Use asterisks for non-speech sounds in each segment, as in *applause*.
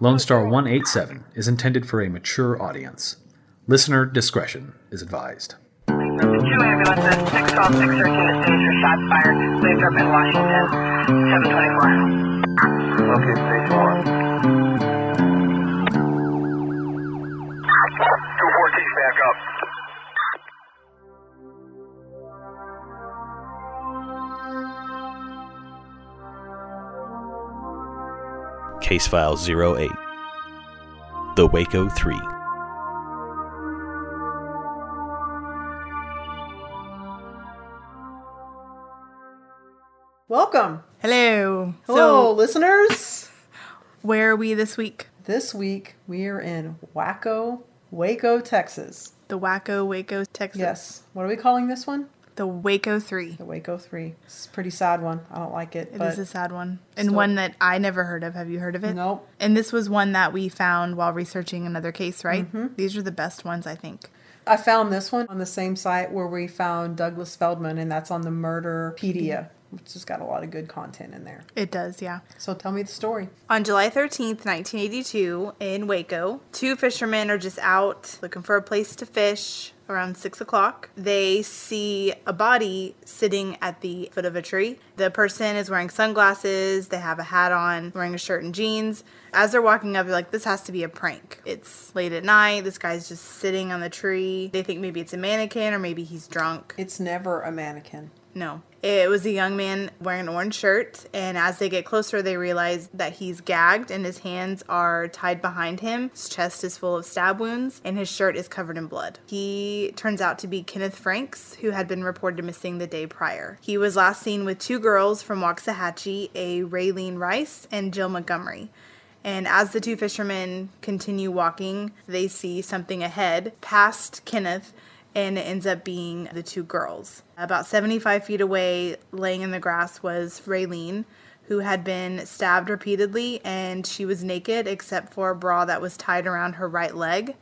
Lone Star 187 is intended for a mature audience. Listener discretion is advised. Two ambulances, 612, 613 stage for Washington, 724. Okay, Case File 08 The Waco 3. Welcome. Hello. Hello, So, listeners. *laughs* where are we this week? This week we are in Waco, Waco, Texas. The Waco, Waco, Texas. Yes. What are we calling this one? The Waco 3. The Waco 3. It's a pretty sad one. I don't like it. It is a sad one. And still- one that I never heard of. Have you heard of it? Nope. And this was one that we found while researching another case, right? Mm-hmm. These are the best ones, I think. I found this one on the same site where we found Douglas Feldman, and that's on the Murderpedia, which has got a lot of good content in there. It does, yeah. So tell me the story. On July 13th, 1982, in Waco, two fishermen are just out looking for a place to fish around 6 o'clock. They see a body sitting at the foot of a tree. The person is wearing sunglasses, they have a hat on, wearing a shirt and jeans. As they're walking up, they're like, this has to be a prank. It's late at night, this guy's just sitting on the tree. They think maybe it's a mannequin or maybe he's drunk. It's never a mannequin. No. It was a young man wearing an orange shirt, and as they get closer, they realize that he's gagged and his hands are tied behind him. His chest is full of stab wounds, and his shirt is covered in blood. He turns out to be Kenneth Franks, who had been reported missing the day prior. He was last seen with two girls from Waxahachie, a Raylene Rice and Jill Montgomery. And as the two fishermen continue walking, they see something ahead past Kenneth, and it ends up being the two girls. About 75 feet away, laying in the grass, was Raylene, who had been stabbed repeatedly, and she was naked except for a bra that was tied around her right leg.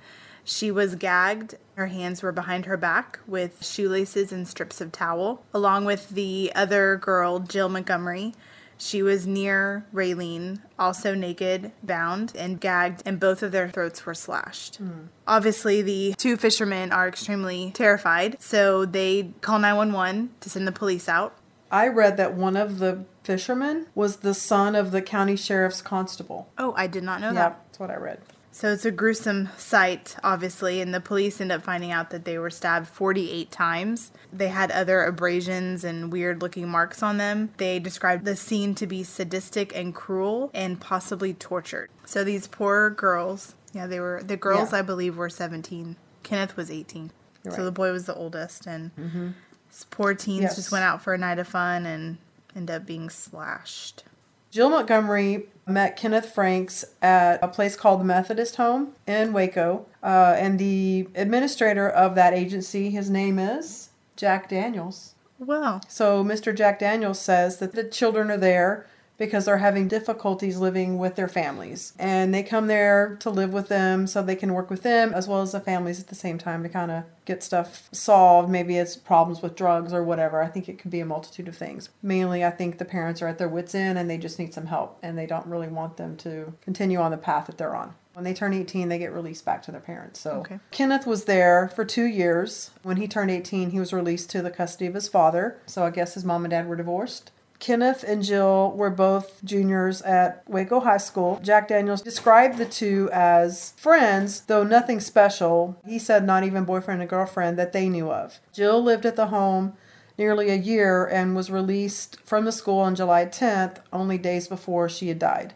She was gagged. Her hands were behind her back with shoelaces and strips of towel, along with the other girl, Jill Montgomery. She was near Raylene, also naked, bound, and gagged, and both of their throats were slashed. Hmm. Obviously, the two fishermen are extremely terrified, so they call 911 to send the police out. I read that one of the fishermen was the son of the county sheriff's constable. Oh, I did not know Yeah, that. that's what I read. So it's a gruesome sight, obviously, and the police end up finding out that they were stabbed 48 times. They had other abrasions and weird looking marks on them. They described the scene to be sadistic and cruel and possibly tortured. So these poor girls, yeah, they were, the girls, Yeah. I believe, were 17. Kenneth was 18. You're So the boy was the oldest, and mm-hmm. these poor teens Yes. just went out for a night of fun and end up being slashed. Jill Montgomery met Kenneth Franks at a place called the Methodist Home in Waco. Uh, and the administrator of that agency, his name is Jack Daniels. Well, So Mr. Jack Daniels says that the children are there because they're having difficulties living with their families. And they come there to live with them so they can work with them as well as the families at the same time to kind of get stuff solved. Maybe it's problems with drugs or whatever. I think it could be a multitude of things. Mainly, I think the parents are at their wits' end and they just need some help and they don't really want them to continue on the path that they're on. When they turn 18, they get released back to their parents. So Okay. Kenneth was there for two years. When he turned 18, he was released to the custody of his father. So I guess his mom and dad were divorced. Kenneth and Jill were both juniors at Waco High School. Jack Daniels described the two as friends, though nothing special. He said not even boyfriend and girlfriend that they knew of. Jill lived at the home nearly a year and was released from the school on July 10th, only days before she had died.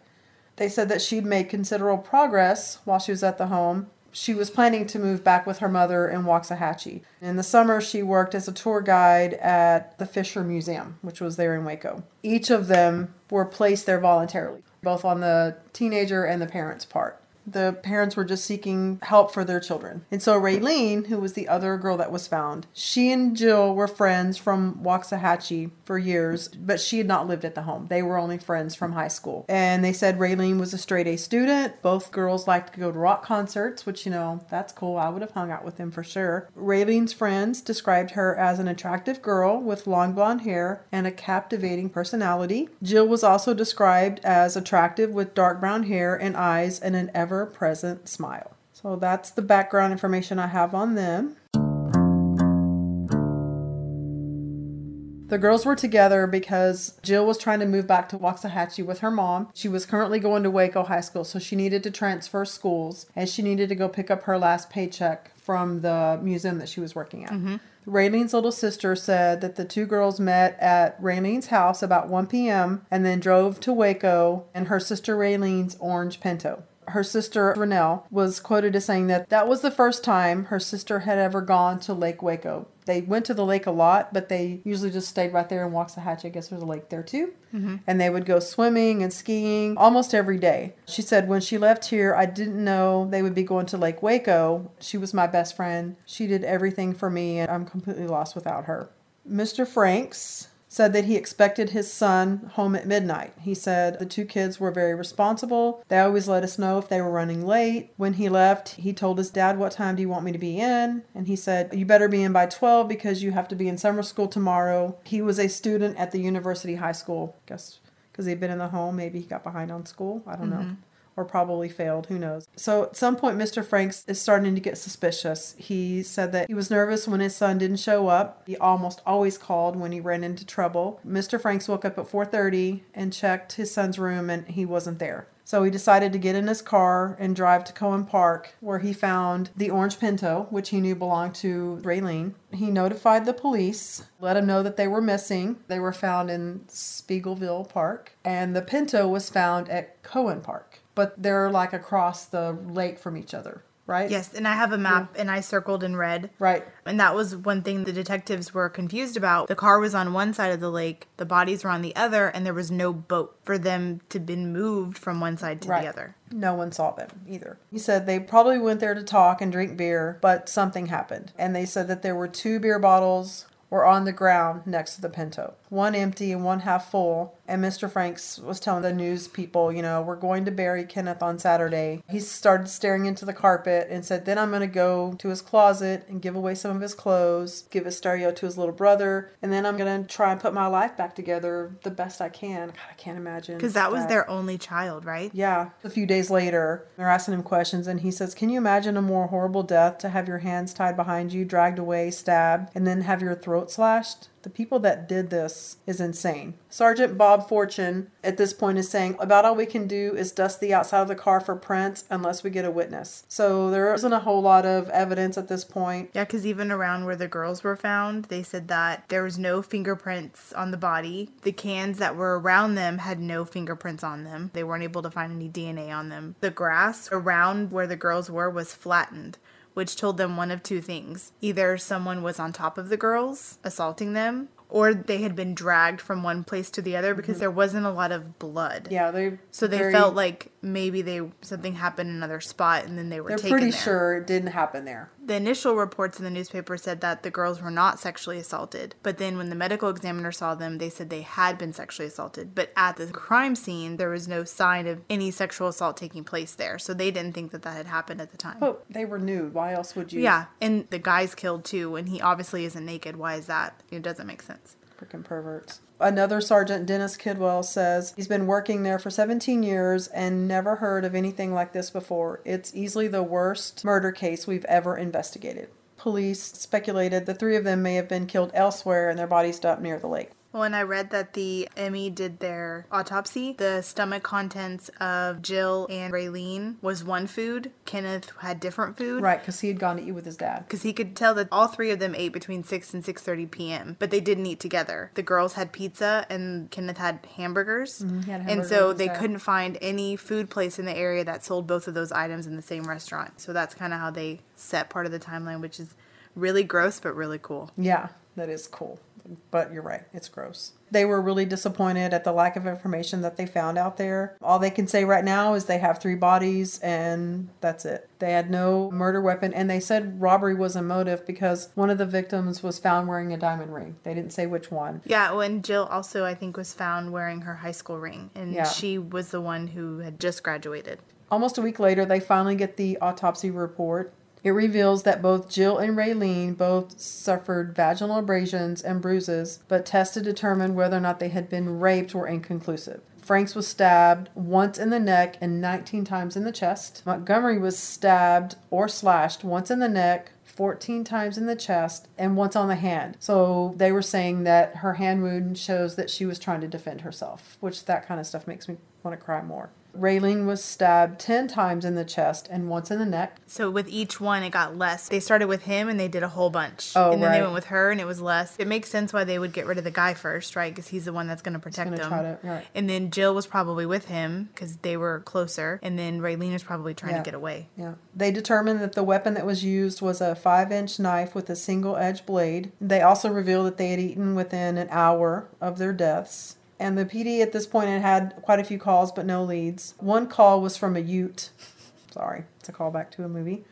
They said that she'd made considerable progress while she was at the home. She was planning to move back with her mother in Waxahachie. In the summer, she worked as a tour guide at the Fisher Museum, which was there in Waco. Each of them were placed there voluntarily, both on the teenager and the parents' part. The parents were just seeking help for their children. And so Raylene, who was the other girl that was found, she and Jill were friends from Waxahachie for years, but she had not lived at the home. They were only friends from high school. And they said Raylene was a straight A student. Both girls liked to go to rock concerts, which, you know, that's cool. I would have hung out with them for sure. Raylene's friends described her as an attractive girl with long blonde hair and a captivating personality. Jill was also described as attractive with dark brown hair and eyes and an ever present smile. So that's the background information I have on them. The girls were together because Jill was trying to move back to Waxahachie with her mom. She was currently going to Waco High School, so she needed to transfer schools and she needed to go pick up her last paycheck from the museum that she was working at. Mm-hmm. Raylene's little sister said that the two girls met at Raylene's house about 1 p.m. and then drove to Waco in her sister Raylene's orange Pinto. Her sister Renelle was quoted as saying that that was the first time her sister had ever gone to Lake Waco. They went to the lake a lot, but they usually just stayed right there in Waxahachie. I guess there's a lake there too. Mm-hmm. And they would go swimming and skiing almost every day. She said, When she left here, I didn't know they would be going to Lake Waco. She was my best friend. She did everything for me, and I'm completely lost without her. Mr. Franks said that he expected his son home at midnight. He said the two kids were very responsible. They always let us know if they were running late. When he left, he told his dad, What time do you want me to be in? And he said, You better be in by 12 because you have to be in summer school tomorrow. He was a student at the University High School. I Guess because he'd been in the home, maybe he got behind on school. I don't know mm-hmm. Or probably failed, who knows. So at some point Mr. Franks is starting to get suspicious. He said that he was nervous when his son didn't show up. He almost always called when he ran into trouble. Mr. Franks woke up at 4:30 and checked his son's room and he wasn't there. So he decided to get in his car and drive to Koehne Park, where he found the orange Pinto, which he knew belonged to Raylene. He notified the police, let them know that they were missing. They were found in Speegleville Park, and the Pinto was found at Koehne Park. But they're like across the lake from each other, right? Yes, and I have a map and I circled in red. Right. And that was one thing the detectives were confused about. The car was on one side of the lake, the bodies were on the other, and there was no boat for them to been moved from one side to Right. the other. No one saw them either. He said they probably went there to talk and drink beer, but something happened. And they said that there were two beer bottles were on the ground next to the Pinto, one empty and one half full. And Mr. Franks was telling the news people, you know, we're going to bury Kenneth on Saturday. He started staring into the carpet and said, then I'm going to go to his closet and give away some of his clothes, give his stereo to his little brother, and then I'm going to try and put my life back together the best I can. God, I can't imagine. Because that was their only child, right? Yeah. A few days later, they're asking him questions, and he says, Can you imagine a more horrible death to have your hands tied behind you, dragged away, stabbed, and then have your throat slashed? The people that did this is insane. Sergeant Bob Fortune at this point is saying, About all we can do is dust the outside of the car for prints unless we get a witness. So there isn't a whole lot of evidence at this point. Yeah, because even around where the girls were found, they said that there was no fingerprints on the body. The cans that were around them had no fingerprints on them. They weren't able to find any DNA on them. The grass around where the girls were was flattened, which told them one of two things. Either someone was on top of the girls, assaulting them, or they had been dragged from one place to the other because there wasn't a lot of blood. Mm-hmm. Yeah, they So they very- felt like maybe they something happened in another spot and then they were they're pretty there. sure it didn't happen there. The initial reports in the newspaper said that the girls were not sexually assaulted, but then when the medical examiner saw them, they said they had been sexually assaulted. But at the crime scene, there was no sign of any sexual assault taking place there, so they didn't think that that had happened at the time. But they were nude. Why else would you? Yeah, and the guy's killed too, and he obviously isn't naked. Why is that? It doesn't make sense. Freaking perverts. Another Sergeant Dennis Kidwell says he's been working there for 17 years and never heard of anything like this before. It's easily the worst murder case we've ever investigated. Police speculated the three of them may have been killed elsewhere and their bodies dumped near the lake. And I read that the ME did their autopsy. The stomach contents of Jill and Raylene was one food. Kenneth had different food. Right, because he had gone to eat with his dad. because he could tell that all three of them ate between 6 and 6.30 p.m but they didn't eat together the girls had pizza and kenneth had hamburgers Mm-hmm, had and so they dad. couldn't find any food place in the area that sold both of those items in the same restaurant so that's kind of how they set part of the timeline which is really gross but really cool Yeah, that is cool. But you're right, it's gross. They were really disappointed at the lack of information that they found out there. All they can say right now is they have three bodies and that's it. They had no murder weapon and they said robbery was a motive because one of the victims was found wearing a diamond ring. They didn't say which one. Yeah, when Jill also, I think, was found wearing her high school ring, and Yeah. she was the one who had just graduated. Almost a week later, they finally get the autopsy report. It reveals that both Jill and Raylene both suffered vaginal abrasions and bruises, but tests to determine whether or not they had been raped were inconclusive. Franks was stabbed once in the neck and 19 times in the chest. Montgomery was stabbed or slashed once in the neck, 14 times in the chest, and once on the hand. So they were saying that her hand wound shows that she was trying to defend herself, which that kind of stuff makes me want to cry more. Raylene was stabbed 10 times in the chest and once in the neck. So with each one, it got less. They started with him, and they did a whole bunch. Oh, and then they went with her, and it was less. It makes sense why they would get rid of the guy first, right? Because he's the one that's going to protect them. right. And then Jill was probably with him because they were closer, and then Raylene was probably trying Yeah. to get away. Yeah. They determined that the weapon that was used was a five inch knife with a single edge blade. They also revealed that they had eaten within an hour of their deaths. And the PD at this point had had quite a few calls, but no leads. One call was from a Ute. Sorry, it's a callback to a movie.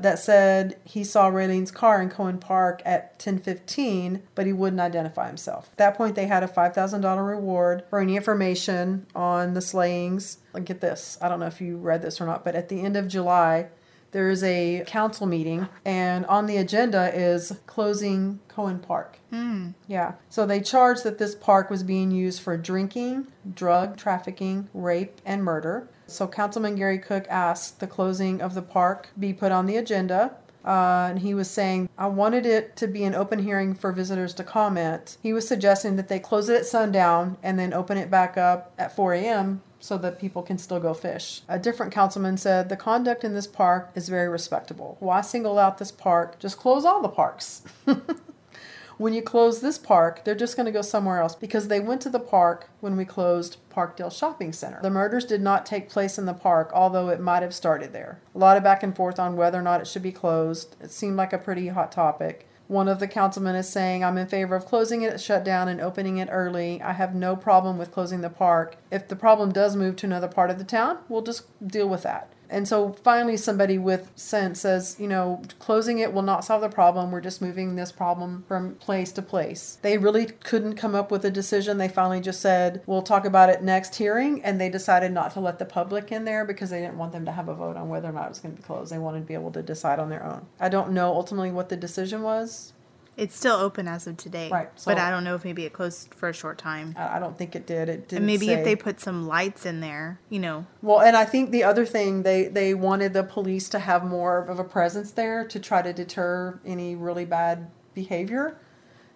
That said he saw Raylene's car in Koehne Park at 10:15, but he wouldn't identify himself. At that point, they had a $5,000 reward for any information on the slayings. Like, get this. I don't know if you read this or not, but at the end of July, there is a council meeting, and on the agenda is closing Koehne Park. Yeah. So they charged that this park was being used for drinking, drug trafficking, rape, and murder. So Councilman Gary Cook asked the closing of the park be put on the agenda. Uh, and he was saying, I wanted it to be an open hearing for visitors to comment. He was suggesting that they close it at sundown and then open it back up at 4 a.m. so that people can still go fish. A different councilman said, The conduct in this park is very respectable. Why single out this park? Just close all the parks. *laughs* when you close this park, they're just going to go somewhere else because they went to the park when we closed Parkdale Shopping Center. The murders did not take place in the park, although it might have started there. A lot of back and forth on whether or not it should be closed. It seemed like a pretty hot topic. One of the councilmen is saying, I'm in favor of closing it shut down, and opening it early. I have no problem with closing the park. If the problem does move to another part of the town, we'll just deal with that. And so finally, somebody with sense says, you know, closing it will not solve the problem. We're just moving this problem from place to place. They really couldn't come up with a decision. They finally just said, we'll talk about it next hearing. And they decided not to let the public in there because they didn't want them to have a vote on whether or not it was going to be closed. They wanted to be able to decide on their own. I don't know ultimately what the decision was. It's still open as of today. Right, so- but I don't know if maybe it closed for a short time. I don't think it did. It didn't And maybe say. if they put some lights in there, you know, Well, and I think the other thing they they wanted the police to have more of a presence there to try to deter any really bad behavior.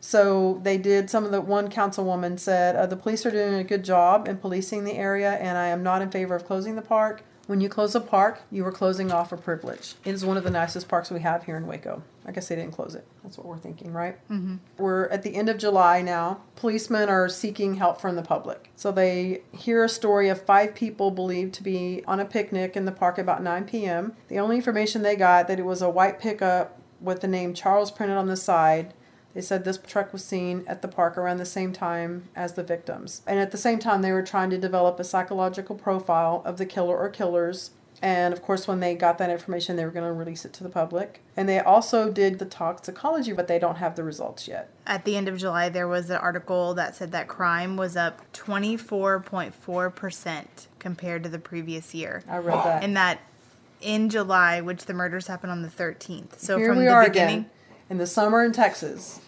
So they did. Some of the one councilwoman said uh, the police are doing a good job in policing the area, and I am not in favor of closing the park. When you close a park, you are closing off a privilege. It is one of the nicest parks we have here in Waco. I guess they didn't close it. That's what we're thinking, right? Mm-hmm. We're at the end of July now. Policemen are seeking help from the public. So they hear a story of five people believed to be on a picnic in the park about 9 p.m. The only information they got that it was a white pickup with the name Charles printed on the side. They said this truck was seen at the park around the same time as the victims. And at the same time, they were trying to develop a psychological profile of the killer or killers. And of course, when they got that information, they were going to release it to the public. And they also did the toxicology, but they don't have the results yet. at the end of July, there was an article that said that crime was up 24.4% compared to the previous year. I read that. And that in July, which the murders happened on the 13th. So Here from we the are beginning. again in the summer in Texas.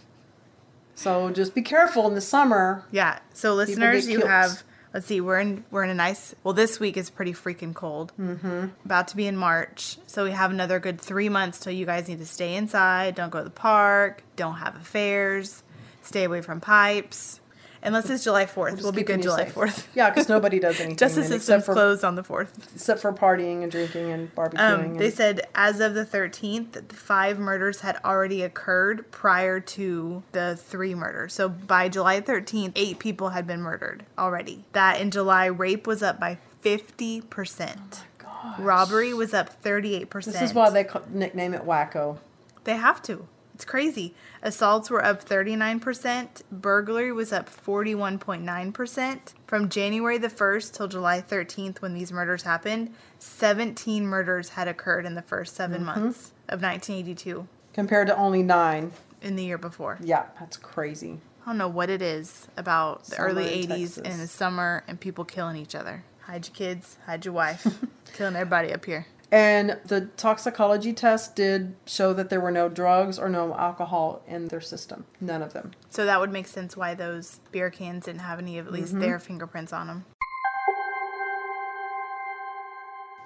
So just be careful in the summer. Yeah. So listeners, you have let's see, we're in we're in a nice well this week is pretty freaking cold. Mm-hmm. About to be in March. So we have another good three months till you guys need to stay inside, don't go to the park, don't have affairs, stay away from pipes. Unless it's July fourth. Just we'll be good July safe. fourth. Yeah, because nobody does *laughs* anything. Justice then, system's for closed on the fourth. except for partying and drinking and barbecuing. Um, they and- said as of the 13th, that the five murders had already occurred prior to the three murders. So by July 13th, eight people had been murdered already. That in July, rape was up by 50%. Oh Robbery was up 38%. This is why they nickname it wacko. They have to. It's crazy. Assaults were up 39%, burglary was up 41.9%. From January the 1st till July 13th, when these murders happened, 17 murders had occurred in the first 7 mm-hmm. months of 1982 Compared to only nine. in the year before. Yeah, that's crazy. I don't know what it is about the Summer early in 80s Texas. and the summer and people killing each other. Hide your kids, hide your wife, *laughs* killing everybody up here. And the toxicology test did show that there were no drugs or no alcohol in their system. None of them. So that would make sense why those beer cans didn't have any of at least Mm-hmm. their fingerprints on them.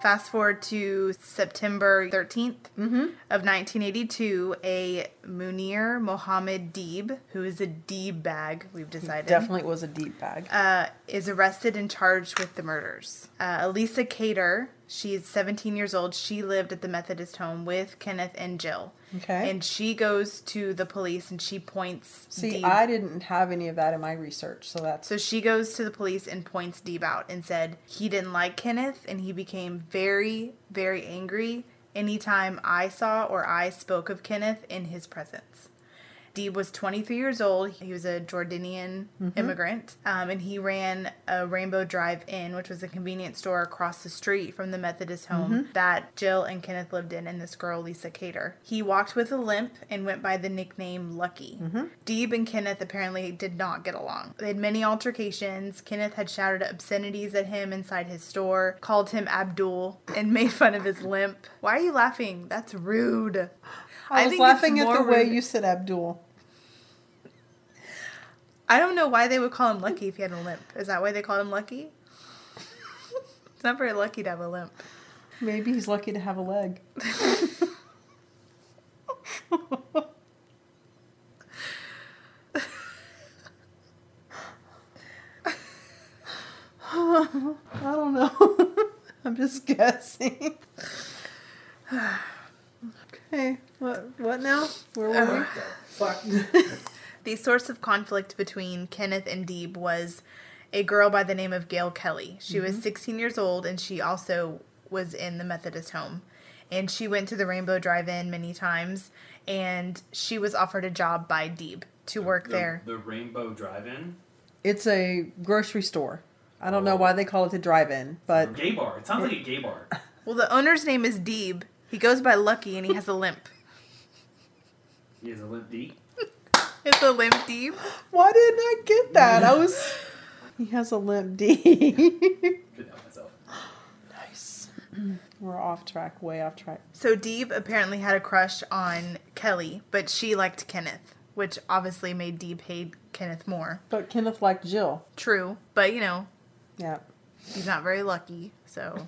Fast forward to September 13th Mm-hmm. of 1982, a Munir Mohammed Deeb, who is a Deeb bag, we've decided, Definitely was a deep bag. uh, is arrested and charged with the murders. Uh, Elisa Cater, she's 17 years old. She lived at the Methodist home with Kenneth and Jill. Okay. And she goes to the police and she points See, Deeb I didn't have any of that in my research, so that's so she goes to the police and points Deeb out and said he didn't like Kenneth and he became very, very angry anytime I saw or I spoke of Kenneth in his presence. Deeb was 23 years old. He was a Jordanian mm-hmm. immigrant, um, and he ran a Rainbow Drive Inn, which was a convenience store across the street from the Methodist home mm-hmm. that Jill and Kenneth lived in, and this girl, Lisa Cater. He walked with a limp and went by the nickname Lucky. Mm-hmm. Deeb and Kenneth apparently did not get along. They had many altercations. Kenneth had shouted obscenities at him inside his store, called him Abdul, and *laughs* made fun of his limp. Why are you laughing? That's rude. I was think laughing at the more way you said Abdul. I don't know why they would call him Lucky if he had a limp. Is that why they called him Lucky? it's not very lucky to have a limp. Maybe he's lucky to have a leg. I don't know. *laughs* I'm just guessing. *sighs* okay, what what now? Where were we? *sighs* The source of conflict between Kenneth and Deeb was a girl by the name of Gail Kelley. She was mm-hmm. 16 years old and she also was in the Methodist home. And she went to the Rainbow Drive In many times and she was offered a job by Deeb to work the, there. The Rainbow Drive-In. It's a grocery store. I don't know oh. why they call it the drive-in, Or but gay bar. It sounds like a gay *laughs* bar. Well, the owner's name is Deeb. He goes by Lucky and he has a limp. He has a limp D. It's a limp Deeb. why didn't I get that? I was. He has a limp D. Couldn't myself. nice. We're off track, way off track. So Deeb apparently had a crush on Kelley, but she liked Kenneth, which obviously made Deeb hate Kenneth more. But Kenneth liked Jill. True, but you know, Yeah. he's not very lucky, so.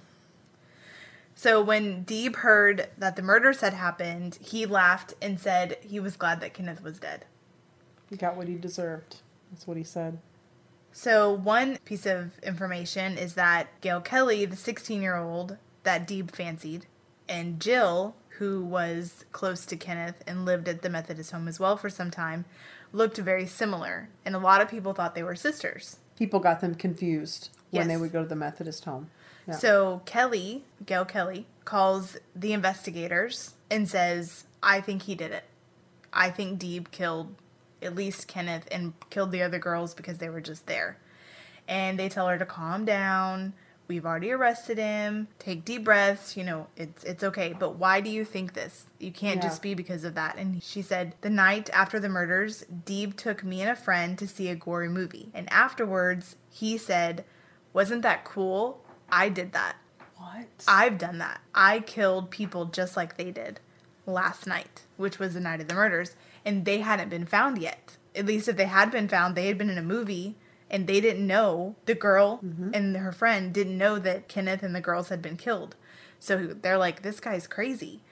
So when Deeb heard that the murders had happened, he laughed and said he was glad that Kenneth was dead. He got what he deserved. That's what he said. So one piece of information is that Gail Kelley, the 16-year-old that Deeb fancied, and Jill, who was close to Kenneth and lived at the Methodist home as well for some time, looked very similar, and a lot of people thought they were sisters. People got them confused when they would go to the Methodist home. Yeah. So Kelley, Gail Kelley, calls the investigators and says, I think he did it. I think Deeb killed at least Kenneth and killed the other girls because they were just there. And they tell her to calm down. We've already arrested him. Take deep breaths. You know, it's it's okay. But why do you think this? You can't Yeah. just be because of that. And she said, the night after the murders, Deeb took me and a friend to see a gory movie. And afterwards, he said, wasn't that cool? I did that. what? I've done that. I killed people just like they did last night, which was the night of the murders, and they hadn't been found yet. At least if they had been found, they had been in a movie and they didn't know the girl mm-hmm. and her friend didn't know that Kenneth and the girls had been killed. So they're like, this guy's crazy.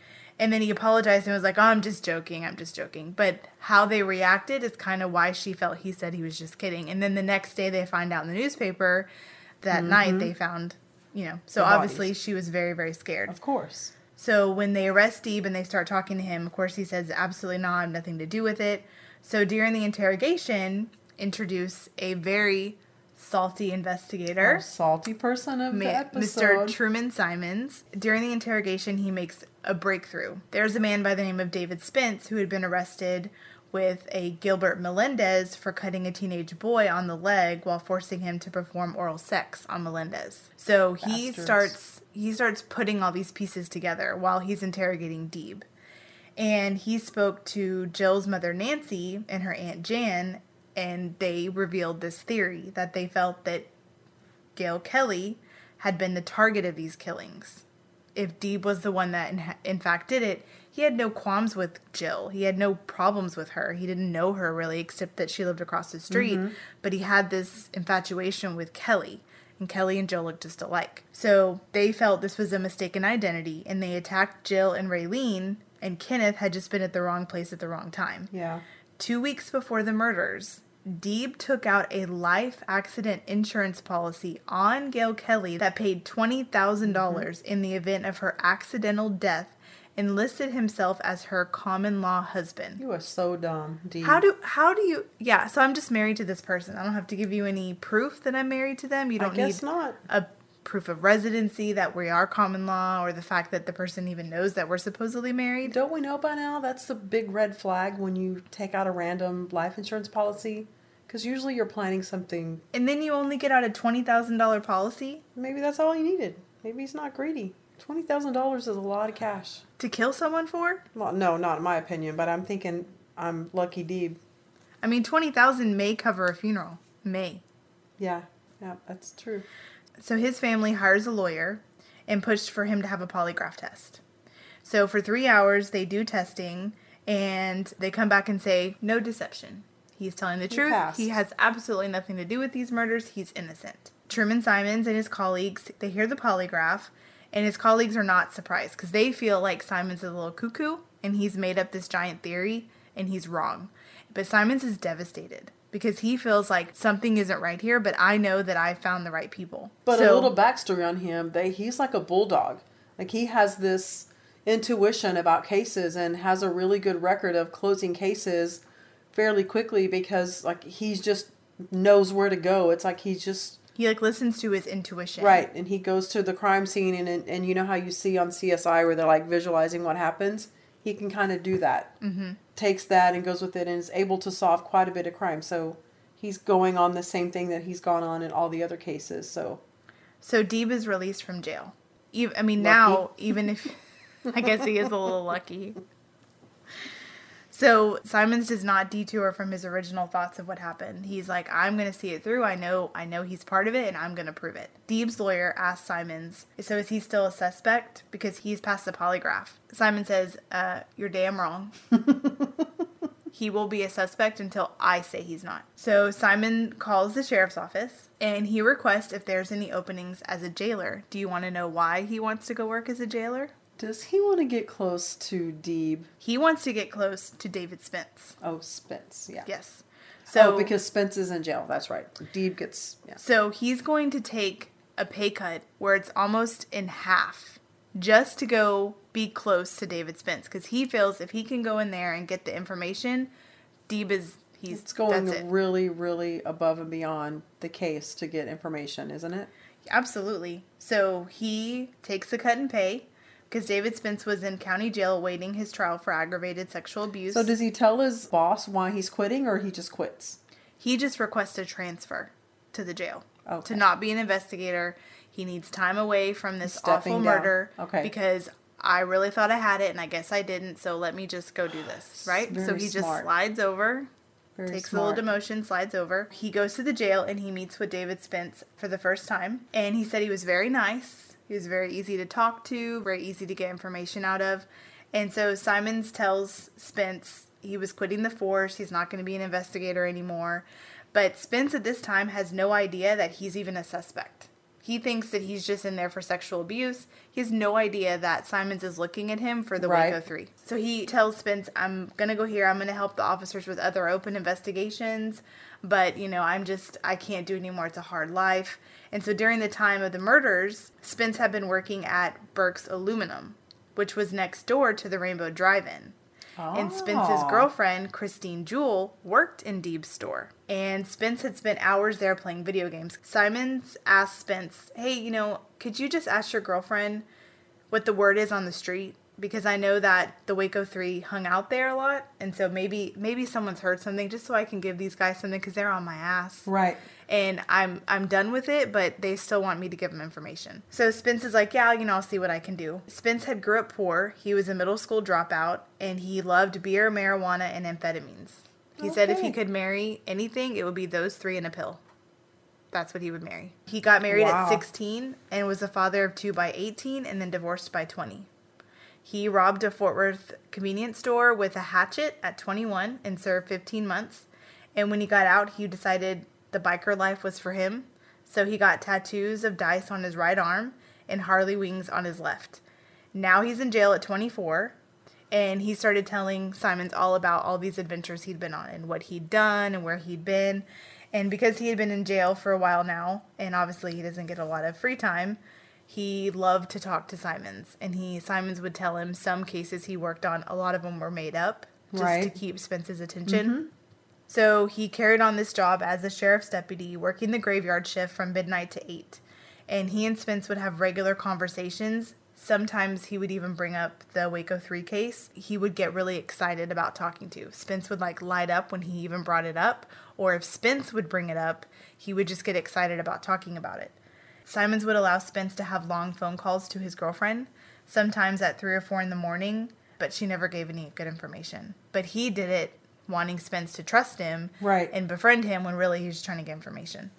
And then he apologized and was like, oh, I'm just joking. I'm just joking. But how they reacted is kind of why she felt he said he was just kidding. And then the next day they find out in the newspaper that night mm-hmm. they found, you know, so The bodies. obviously she was very, very scared. Of course. So when they arrest Deeb and they start talking to him, of course he says absolutely not, I have nothing to do with it. So during the interrogation, introduce a very salty investigator. Our salty person of the episode. Mr. Truman Simons. During the interrogation, he makes a breakthrough. There's a man by the name of David Spence who had been arrested with a Gilbert Melendez for cutting a teenage boy on the leg while forcing him to perform oral sex on Melendez. So he Bastards. starts he starts putting all these pieces together while he's interrogating Deeb. And he spoke to Jill's mother Nancy and her aunt Jan and they revealed this theory that they felt that Gail Kelley had been the target of these killings. If Deeb was the one that in, in fact did it, he had no qualms with Jill. He had no problems with her. He didn't know her really, except that she lived across the street. Mm-hmm. But he had this infatuation with Kelley, and Kelly and Jill looked just alike. So they felt this was a mistaken identity, and they attacked Jill and Raylene, and Kenneth had just been at the wrong place at the wrong time. yeah. Two weeks before the murders, Deeb took out a life accident insurance policy on Gail Kelly that paid $20,000 mm-hmm. in the event of her accidental death and listed himself as her common law husband. You are so dumb. How do how do you yeah, so I'm just married to this person. I don't have to give you any proof that I'm married to them. You don't guess need not. a proof of residency that we are common law or the fact that the person even knows that we're supposedly married. Don't we know by now that's the big red flag when you take out a random life insurance policy? Because usually you're planning something. And then you only get out a $20,000 policy Maybe that's all he needed. Maybe he's not greedy. Twenty thousand dollars is a lot of cash. to kill someone for? Well, no, not in my opinion, but I'm thinking I'm lucky Deeb. I mean, twenty thousand may cover a funeral. May. Yeah, yeah, that's true. So his family hires a lawyer and pushed for him to have a polygraph test. So for three hours, they do testing and they come back and say, no deception. He's telling the He truth. passed. He has absolutely nothing to do with these murders. He's innocent. Truman Simons and his colleagues, they hear the polygraph, and his colleagues are not surprised because they feel like Simons is a little cuckoo and he's made up this giant theory and he's wrong. But Simons is devastated because he feels like something isn't right here, but I know that I found the right people. But So- a little backstory on him, they he's like a bulldog. Like he has this intuition about cases and has a really good record of closing cases fairly quickly because like he's just knows where to go. It's like he's just He like listens to his intuition. right and he goes to the crime scene and and, and you know how you see on CSI where they're like visualizing what happens. He can kind of do that. Mm-hmm. Takes that and goes with it and is able to solve quite a bit of crime. So he's going on the same thing that he's gone on in all the other cases. So So Deeb is released from jail. Even, I mean, Lucky. now even if *laughs* I guess he is a little lucky. So Simons does not detour from his original thoughts of what happened. He's like, I'm gonna see it through. I know, I know he's part of it, and I'm gonna prove it. Deeb's lawyer asks Simons, "So is he still a suspect? Because he's passed the polygraph." Simon says, uh, "You're damn wrong." *laughs* he will be a suspect until I say he's not. So Simon calls the sheriff's office and he requests if there's any openings as a jailer. Do you want to know why he wants to go work as a jailer? Does he want to get close to Deeb? He wants to get close to David Spence. Oh, Spence. Yeah. Yes. Oh, so oh, because Spence is in jail. That's right. Deeb gets. Yeah. so he's going to take a pay cut where it's almost in half just to go be close to David Spence because he feels if he can go in there and get the information, Deeb is he's It's going it. really, really above and beyond the case to get information, isn't it? Absolutely. So he takes a cut in pay because David Spence was in county jail awaiting his trial for aggravated sexual abuse. So does he tell his boss why he's quitting, or he just quits? he just requests a transfer to the jail Okay. to not be an investigator. He needs time away from this awful down. murder. Okay. Because I really thought I had it and I guess I didn't. So let me just go do this. Right. so Very he just slides over. Very takes smart. a little demotion, slides over. He goes to the jail and he meets with David Spence for the first time. And he said he was very nice. He was very easy to talk to, very easy to get information out of. And so Simons tells Spence he was quitting the force. He's not going to be an investigator anymore. But Spence at this time has no idea that he's even a suspect. He thinks that he's just in there for sexual abuse. He has no idea that Simons is looking at him for the Right. Waco 3. So he tells Spence, I'm going to go here. I'm going to help the officers with other open investigations. But, you know, I'm just, I can't do anymore. It's a hard life. And so during the time of the murders, Spence had been working at Burke's Aluminum, which was next door to the Rainbow Drive In. And Spence's Oh. girlfriend, Christine Jewell, worked in Deeb's store. And Spence had spent hours there playing video games. Simons asked Spence, Hey, you know, could you just ask your girlfriend what the word is on the street? Because I know that the Waco Three hung out there a lot, and so maybe maybe someone's heard something, just so I can give these guys something because they're on my ass Right. And I'm I'm done with it, but they still want me to give them information. So Spence is like, yeah, you know, I'll see what I can do. Spence had grew up poor. He was a middle school dropout, and he loved beer, marijuana, and amphetamines. He said if he could marry anything, it would be those three in a pill. That's what he would marry. He got married Wow. at 16 and was a father of two by 18, and then divorced by 20. He robbed a Fort Worth convenience store with a hatchet at 21 and served 15 months. And when he got out, he decided the biker life was for him. So he got tattoos of dice on his right arm and Harley wings on his left. Now he's in jail at 24 and he started telling Simons all about all these adventures he'd been on and what he'd done and where he'd been. And because he had been in jail for a while now, and obviously he doesn't get a lot of free time, he loved to talk to Simons. And he Simons would tell him some cases he worked on, a lot of them were made up just to keep Spence's attention. Mm-hmm. So he carried on this job as a sheriff's deputy, working the graveyard shift from midnight to 8. And he and Spence would have regular conversations. Sometimes he would even bring up the Waco 3 case. He would get really excited about talking to. Spence would like light up when he even brought it up, or if Spence would bring it up, he would just get excited about talking about it. Simons would allow Spence to have long phone calls to his girlfriend, sometimes at 3 or 4 in the morning, but she never gave any good information. But he did it wanting Spence to trust him Right. and befriend him when really he was trying to get information.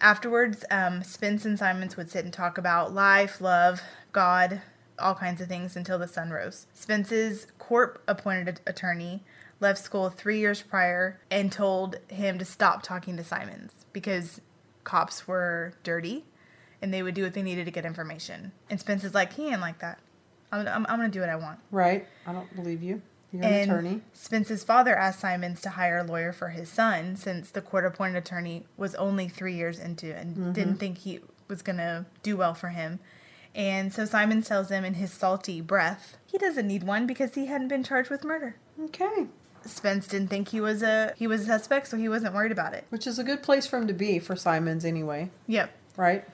Afterwards, um, Spence and Simons would sit and talk about life, love, God, all kinds of things until the sun rose. Spence's court appointed attorney left school three years prior and told him to stop talking to Simons because cops were dirty and they would do what they needed to get information. And Spence is like, he ain't like that. I'm, I'm, I'm going to do what I want. Right. I don't believe you. You're an And attorney. Spence's father asked Simons to hire a lawyer for his son since the court appointed attorney was only three years into and mm-hmm. didn't think he was going to do well for him. And so Simons tells him in his salty breath he doesn't need one because he hadn't been charged with murder. Okay. Spence didn't think he was a he was a suspect, so he wasn't worried about it. Which is a good place for him to be for Simons anyway. Yep. Right.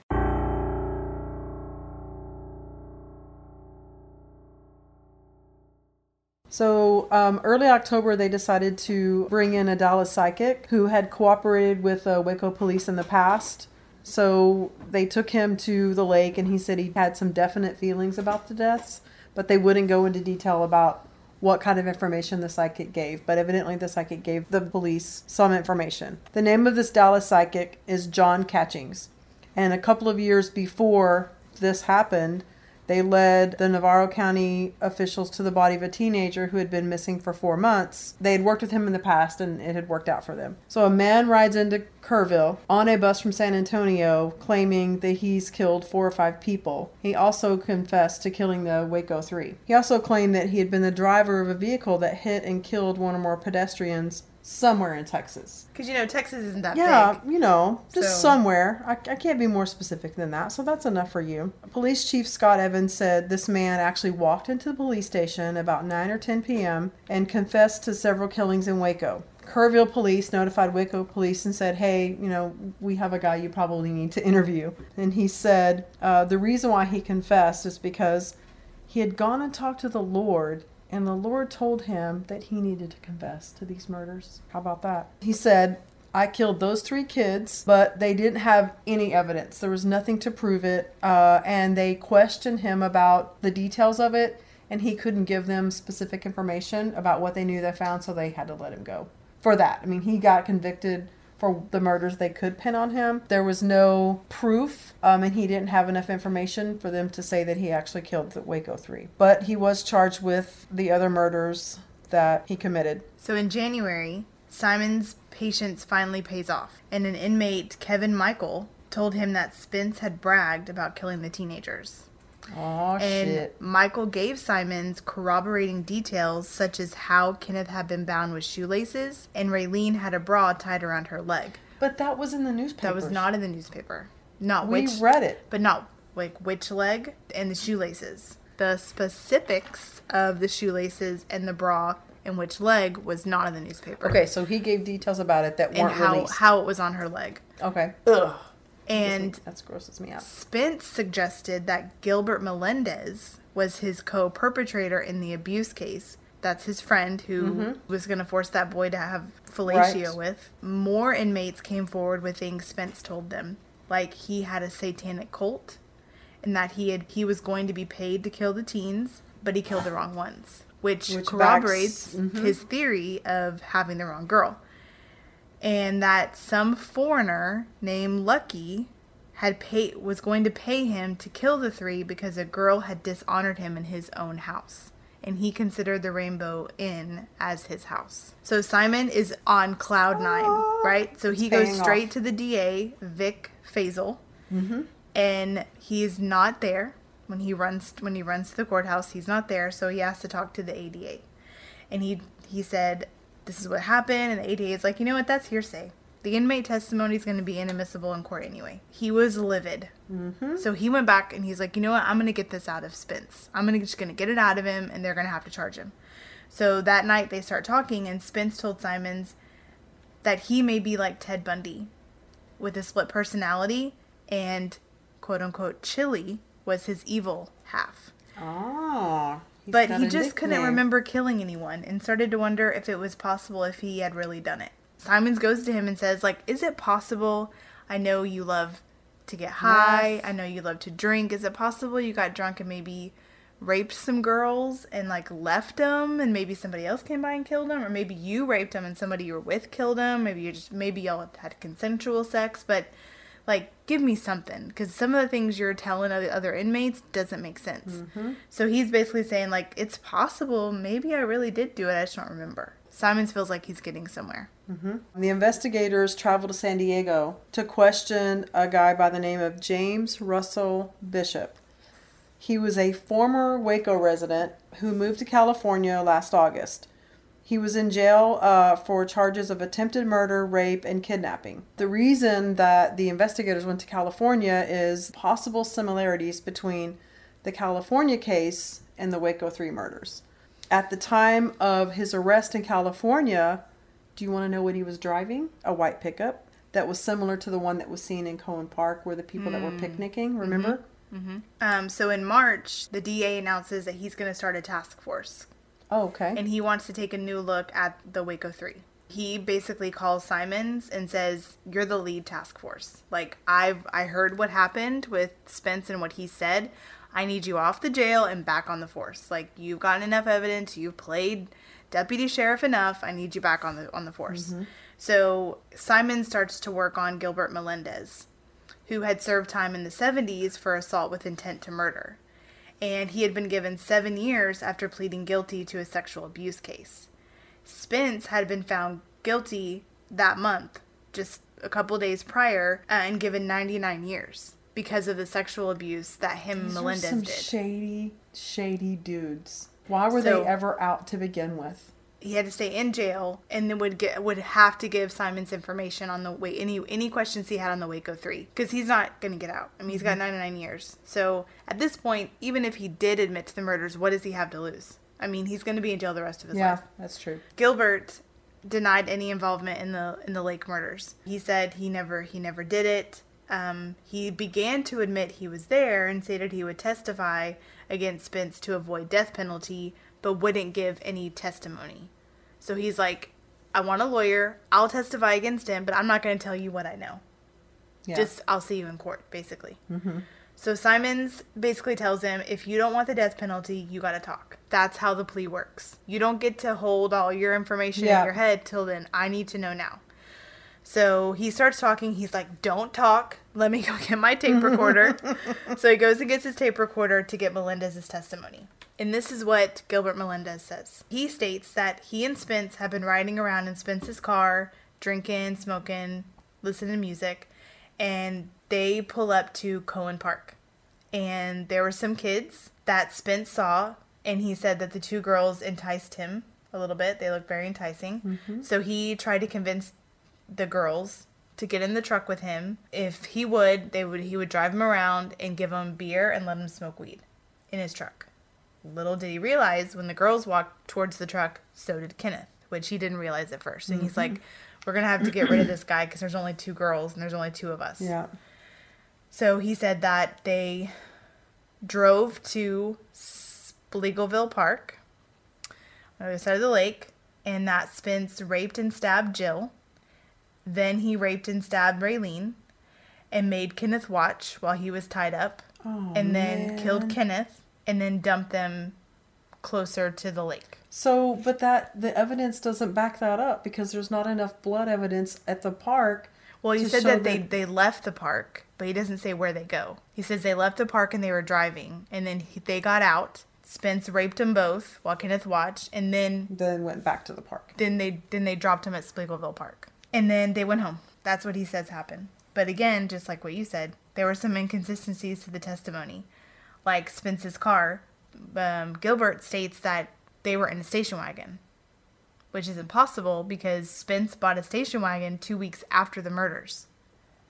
So, um, early October, they decided to bring in a Dallas psychic who had cooperated with uh, Waco police in the past. So, they took him to the lake, and he said he had some definite feelings about the deaths, but they wouldn't go into detail about what kind of information the psychic gave. But evidently, the psychic gave the police some information. The name of this Dallas psychic is John Catchings. And a couple of years before this happened, they led the Navarro County officials to the body of a teenager who had been missing for four months. They had worked with him in the past and it had worked out for them. So a man rides into Kerrville on a bus from San Antonio claiming that he's killed four or five people. He also confessed to killing the Waco Three. He also claimed that he had been the driver of a vehicle that hit and killed one or more pedestrians somewhere in Texas. Because you know Texas isn't that Yeah, big. you know, just So- somewhere. I, I can't be more specific than that, so that's enough for you. Police Chief Scott Evans said this man actually walked into the police station about 9 or 10 p.m. and confessed to several killings in Waco. Kerrville police notified Waco police and said, hey, you know, we have a guy you probably need to interview. And he said uh, the reason why he confessed is because he had gone and talked to the Lord, and the Lord told him that he needed to confess to these murders. How about that? He said, I killed those three kids, but they didn't have any evidence. There was nothing to prove it. Uh, and they questioned him about the details of it, and he couldn't give them specific information about what they knew they found, so they had to let him go for that. I mean, he got convicted for the murders they could pin on him. There was no proof, um, and he didn't have enough information for them to say that he actually killed the Waco Three. But he was charged with the other murders that he committed. So in January, Simon's patience finally pays off, and an inmate, Kevin Michael, told him that Spence had bragged about killing the teenagers. Oh And shit! Michael gave Simons corroborating details such as how Kenneth had been bound with shoelaces and Raylene had a bra tied around her leg. But that was in the newspaper. That was not in the newspaper. Not We which, read it. but not like which leg and the shoelaces. The specifics of the shoelaces and the bra and which leg was not in the newspaper. Okay, so he gave details about it that weren't and how, released. how it was on her leg. okay. Ugh. And That's grosses me out. Spence suggested that Gilbert Melendez was his co perpetrator in the abuse case. That's his friend who was going to force that boy to have fellatio Mm-hmm. Right. with. More inmates came forward with things Spence told them, like he had a satanic cult and that he had he was going to be paid to kill the teens, but he killed the wrong ones, which, Which corroborates backs- mhm. his theory of having the wrong girl and that some foreigner named Lucky had paid was going to pay him to kill the three because a girl had dishonored him in his own house. And he considered the Rainbow Inn as his house. So Simon is on cloud nine, right? So he goes straight off. to the DA, Vic Feazell, and he is not there when he runs when he runs to the courthouse. He's not there, so he has to talk to the ADA and he he said this is what happened and the ADA is like you know what? That's hearsay. The inmate testimony is going to be inadmissible in court anyway. He was livid. Mm-hmm. so he went back and he's like you know what? I'm going to get this out of spence. I'm gonna, just going to get it out of him and they're going to have to charge him. So that night they start talking and spence told simons that he may be like ted bundy with a split personality and quote unquote chili was his evil half. Oh. He's but he just couldn't remember killing anyone and started to wonder if it was possible if he had really done it. Simons goes to him and says, like, is it possible? I know you love to get high. I know you love to drink. Is it possible you got drunk and maybe raped some girls and like left them and maybe somebody else came by and killed them or maybe you raped them and somebody you were with killed them maybe you just maybe y'all had consensual sex but like give me something because some of the things you're telling other, inmates doesn't make sense. Mm-hmm. So he's basically saying like it's possible maybe i really did do it i just don't remember. Simons feels like he's getting somewhere. Mm-hmm. The investigators traveled to San Diego to question a guy by the name of James Russell Bishop. He was a former Waco resident who moved to California last August. He was in jail uh, for charges of attempted murder, rape, and kidnapping. The reason that the investigators went to California is possible similarities between the California case and the Waco 3 murders. At the time of his arrest in California, do you want to know what he was driving? A white pickup that was similar to the one that was seen in Koehne Park where the people that were picnicking, remember? um, so in march the da announces that he's going to start a task force Oh, okay. and he wants to take a new look at the Waco 3. He basically calls Simons and says, "You're the lead task force. Like I've I heard what happened with Spence and what he said. I need you off the jail and back on the force. Like you've gotten enough evidence, you've played deputy sheriff enough. I need you back on the on the force." Mm-hmm. So Simon starts to work on Gilbert Melendez, who had served time in the 70s for assault with intent to murder and he had been given seven years after pleading guilty to a sexual abuse case. Spence had been found guilty that month, just a couple days prior, uh, and given 99 years because of the sexual abuse that him and These are Melendez some did. shady, shady dudes. Why were So- they ever out to begin with? He had to stay in jail and then would get would have to give Simon's information on the way any any questions he had on the Waco 3 because he's not going to get out. I mean, he's got 99 years. So, at this point, even if he did admit to the murders, what does he have to lose? I mean, he's going to be in jail the rest of his Yeah, life. that's true. Gilbert denied any involvement in the in the Lake murders. He said he never he never did it. Um, he began to admit he was there and stated he would testify against Spence to avoid death penalty, but wouldn't give any testimony. So he's like, "I want a lawyer. I'll testify against him, but I'm not going to tell you what I know. Yeah. Just I'll see you in court, basically." Mm-hmm. So Simons basically tells him, if you don't want the death penalty, you got to talk. That's how the plea works. You don't get to hold all your information Yeah. in your head till then. I need to know now. So he starts talking. He's like, don't talk. Let me go *laughs* get my tape recorder. so he goes and gets his tape recorder to get Melendez's testimony. And this is what Gilbert Melendez says. He states that he and Spence have been riding around in Spence's car, drinking, smoking, listening to music, and they pull up to Koehne Park. And there were some kids that Spence saw, and he said that the two girls enticed him a little bit. They looked very enticing. Mm-hmm. So he tried to convince the girls to get in the truck with him. If he would, they would he would drive him around and give him beer and let him smoke weed in his truck. Little did he realize when the girls walked towards the truck, so did Kenneth, which he didn't realize at first. And he's mm-hmm. like, we're going to have to get rid of this guy because there's only two girls and there's only two of us. Yeah. So he said that they drove to Speegleville Park on the other side of the lake, and that Spence raped and stabbed Jill. Then he raped and stabbed Raylene and made Kenneth watch while he was tied up, Oh, and then man. killed Kenneth and then dumped them closer to the lake. So, but that the evidence doesn't back that up because there's not enough blood evidence at the park. Well, he said show that they, they left the park, but he doesn't say where they go. He says they left the park and they were driving, and then he, they got out. Spence raped them both while Kenneth watched, and then then went back to the park. then they then they dropped him at Speegleville Park, and then they went home. That's what he says happened. But again, just like what you said, there were some inconsistencies to the testimony, like Spence's car. Um, Gilbert states that they were in a station wagon, which is impossible because Spence bought a station wagon two weeks after the murders.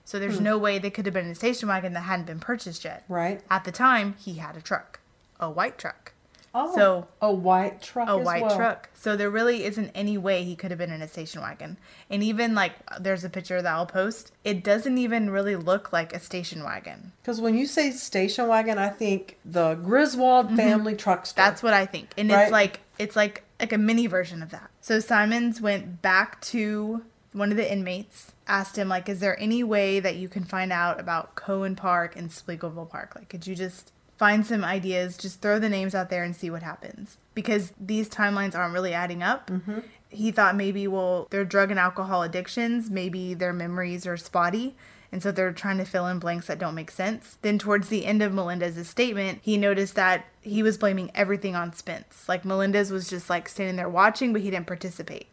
So there's no way they could have been in a station wagon that hadn't been purchased yet. Right. At the time, he had a truck, a white truck. Oh, So- a white truck. a white well. truck. So there really isn't any way he could have been in a station wagon. And even like there's a picture that I'll post. It doesn't even really look like a station wagon. Because when you say station wagon, I think the Griswold family Truckster. Mm-hmm. That's what I think. And Right. it's like it's like like a mini version of that. So Simons went back to one of the inmates, asked him like, "Is there any way that you can find out about Koehne Park and Speegleville Park? Like, could you just find some ideas, just throw the names out there and see what happens?" Because these timelines aren't really adding up. Mm-hmm. He thought maybe, well, their drug and alcohol addictions, maybe their memories are spotty. And so they're trying to fill in blanks that don't make sense. Then, towards the end of Melendez statement, he noticed that he was blaming everything on Spence. Like, Melendez was just like standing there watching, but he didn't participate.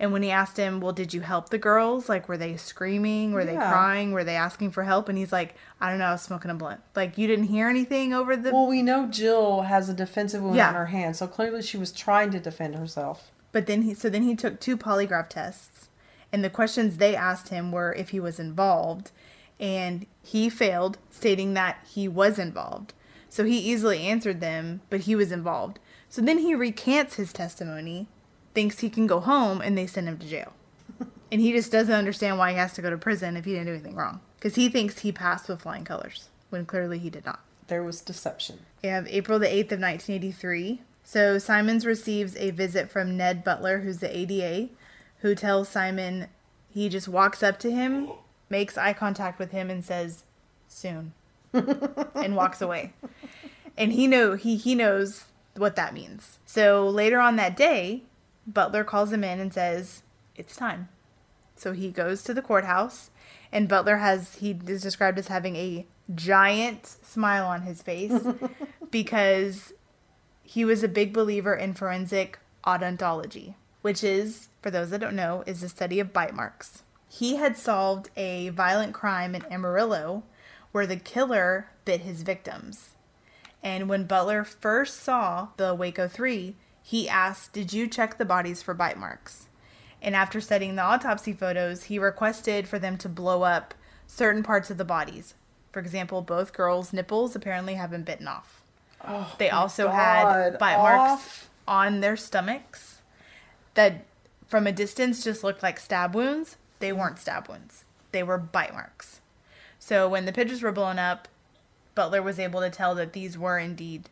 And when he asked him, Well, did you help the girls? Like, were they screaming? Were they crying? Were they asking for help? And he's like, I don't know, I was smoking a blunt. Like, you didn't hear anything over the. Well, we know Jill has a defensive wound Yeah. on her hand, so clearly she was trying to defend herself. But then he so then he took two polygraph tests, and the questions they asked him were if he was involved, and he failed, stating that he was involved. So he easily answered them, but he was involved. So then he recants his testimony, thinks he can go home, and they send him to jail. *laughs* and he just doesn't understand why he has to go to prison if he didn't do anything wrong, because he thinks he passed with flying colors when clearly he did not. There was deception. We have April the 8th of 1983. So Simons receives a visit from Ned Butler, who's the ADA, who tells Simon he just walks up to him, makes eye contact with him, and says, "Soon," *laughs* and walks away. And he know he he knows what that means. So later on that day, Butler calls him in and says, "It's time." So he goes to the courthouse, and Butler has he is described as having a giant smile on his face *laughs* because he was a big believer in forensic odontology, which is, for those that don't know, is the study of bite marks. He had solved a violent crime in Amarillo where the killer bit his victims. And when Butler first saw the Waco 3, he asked, Did you check the bodies for bite marks? And after studying the autopsy photos, he requested for them to blow up certain parts of the bodies. For example, both girls' nipples apparently have been bitten off. Oh they also had God, bite marks off? on their stomachs that from a distance just looked like stab wounds. They mm. weren't stab wounds, they were bite marks. So when the pictures were blown up, Butler was able to tell that these were indeed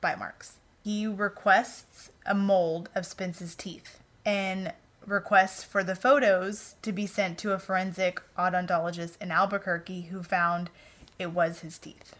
bite marks. He requests a mold of Spence's teeth and requests for the photos to be sent to a forensic odontologist in Albuquerque who found it was his teeth.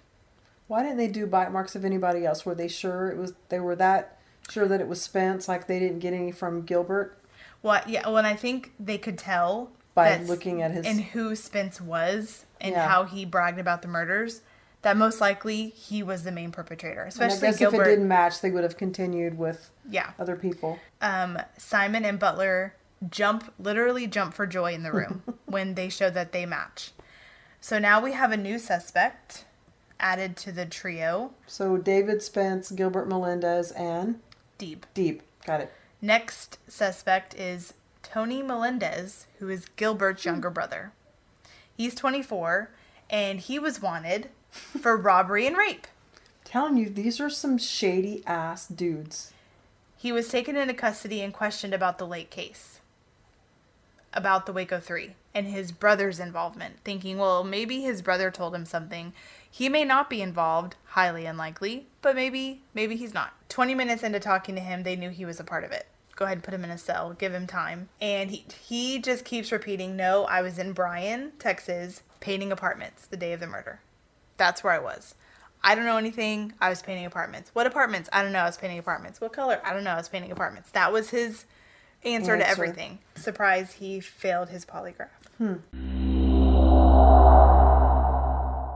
Why didn't they do bite marks of anybody else? Were they sure it was? They were that sure that it was Spence. Like they didn't get any from Gilbert. Well, yeah, well, and I think they could tell By looking at his- and who Spence was and Yeah. how he bragged about the murders. That most likely he was the main perpetrator, And I especially guess Gilbert. if it didn't match, they would have continued with yeah, other people. um, Simon and Butler jump, literally jump for joy in the room *laughs* when they show that they match. So now we have a new suspect added to the trio, So David Spence, Gilbert Melendez, and Deeb. Deeb. Got it. Next suspect is Tony Melendez, who is Gilbert's younger brother. He's 24, and he was wanted for robbery and rape. telling you, these are some shady ass dudes. He was taken into custody and questioned about the late case, about the Waco 3 and his brother's involvement, thinking, well, maybe his brother told him something. He may not be involved, highly unlikely, but maybe, maybe he's not. 20 minutes into talking to him, they knew he was a part of it. Go ahead and put him in a cell, give him time. And he, he just keeps repeating, no, I was in Bryan, Texas, painting apartments the day of the murder. That's where I was. I don't know anything. I was painting apartments. What apartments? I don't know. I was painting apartments. What color? I don't know. I was painting apartments. That was his answer, to everything. Surprise, he failed his polygraph.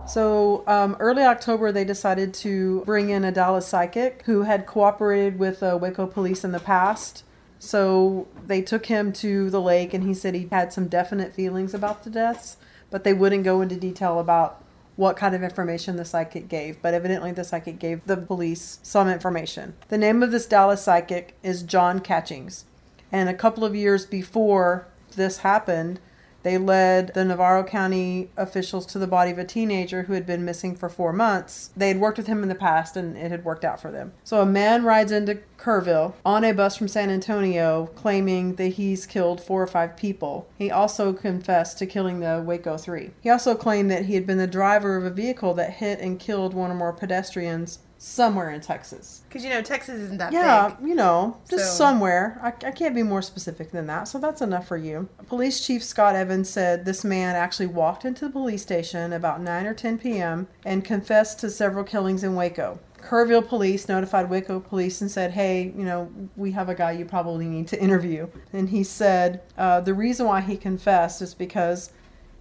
So, um, early October, they decided to bring in a Dallas psychic who had cooperated with uh, Waco police in the past. So, they took him to the lake, and he said he had some definite feelings about the deaths, but they wouldn't go into detail about what kind of information the psychic gave. But evidently, the psychic gave the police some information. The name of this Dallas psychic is John Catchings. And a couple of years before this happened, they led the Navarro County officials to the body of a teenager who had been missing for four months. They had worked with him in the past and it had worked out for them. So a man rides into Kerrville on a bus from San Antonio claiming that he's killed four or five people. He also confessed to killing the Waco Three. He also claimed that he had been the driver of a vehicle that hit and killed one or more pedestrians somewhere in Texas. Because, you know, Texas isn't that Yeah, big. you know, just So- somewhere. I, I can't be more specific than that, so that's enough for you. Police Chief Scott Evans said this man actually walked into the police station about 9 or 10 p.m. and confessed to several killings in Waco. Kerrville police notified Waco police and said, Hey, you know, we have a guy you probably need to interview. And he said uh, the reason why he confessed is because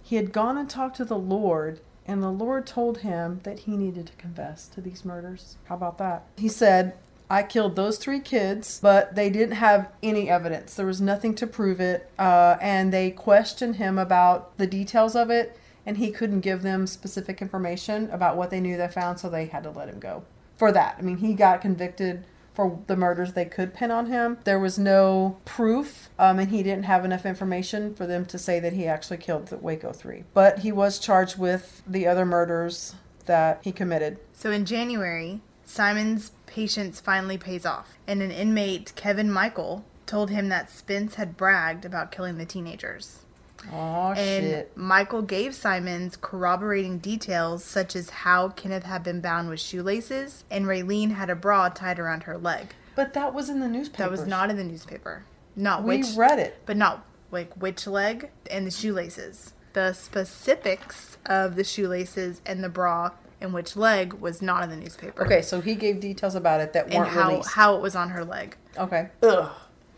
he had gone and talked to the Lord, and the Lord told him that he needed to confess to these murders. How about that? He said, I killed those three kids, but they didn't have any evidence. There was nothing to prove it. Uh, and they questioned him about the details of it, and he couldn't give them specific information about what they knew they found, so they had to let him go for that. I mean, he got convicted for the murders they could pin on him. There was no proof, um, and he didn't have enough information for them to say that he actually killed the Waco Three. But he was charged with the other murders that he committed. So in January, Simon's patience finally pays off, and an inmate, Kevin Michael, told him that Spence had bragged about killing the teenagers. Oh And shit! Michael gave Simons corroborating details such as how Kenneth had been bound with shoelaces and Raylene had a bra tied around her leg. But that was in the newspaper. That was not in the newspaper. Not We which read it. but not like which leg and the shoelaces. The specifics of the shoelaces and the bra and which leg was not in the newspaper. Okay, so he gave details about it that weren't how released. how it was on her leg. okay. Ugh.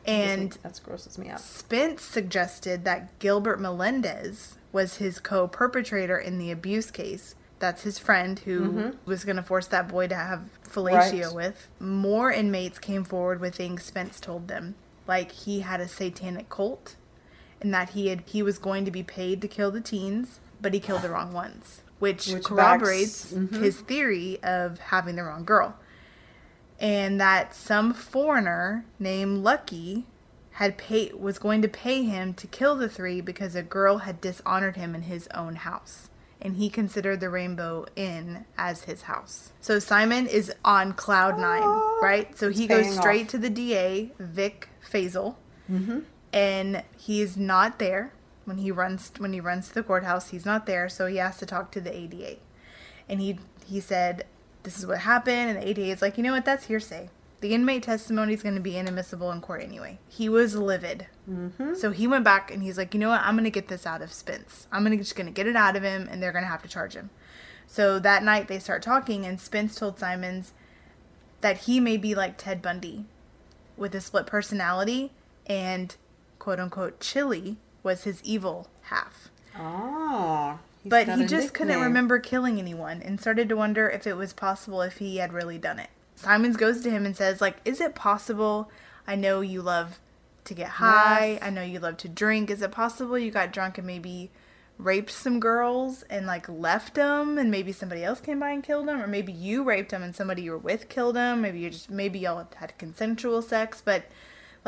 And That's grosses me out. Spence suggested that Gilbert Melendez was his co-perpetrator in the abuse case. That's his friend who was going to force that boy to have fellatio Mm-hmm. Right. with. More inmates came forward with things Spence told them, like he had a satanic cult, and that he had he was going to be paid to kill the teens, but he killed the wrong ones, which, Which corroborates backs- mhm. his theory of having the wrong girl and that some foreigner named Lucky had paid was going to pay him to kill the three because a girl had dishonored him in his own house. And he considered the Rainbow Inn as his house. So Simon is on cloud nine, right? So he goes straight off. to the DA, Vic Feazell, and he is not there when he runs when he runs to the courthouse. He's not there, so he has to talk to the ADA, and he he said this is what happened, and the ADA is like, you know what, that's hearsay. The inmate testimony is going to be inadmissible in court anyway. He was livid, mm-hmm. so he went back and he's like, you know what, I'm going to get this out of Spence. I'm gonna just going to get it out of him, and they're going to have to charge him. So that night they start talking, and Spence told Simons that he may be like Ted Bundy with a split personality and quote unquote chili was his evil half. Oh. But he just couldn't remember killing anyone and started to wonder if it was possible if he had really done it. Simons goes to him and says like, "Is it possible? I know you love to get high. Yes. I know you love to drink. Is it possible you got drunk and maybe raped some girls and like left them and maybe somebody else came by and killed them or maybe you raped them and somebody you were with killed them maybe you just maybe y'all had consensual sex but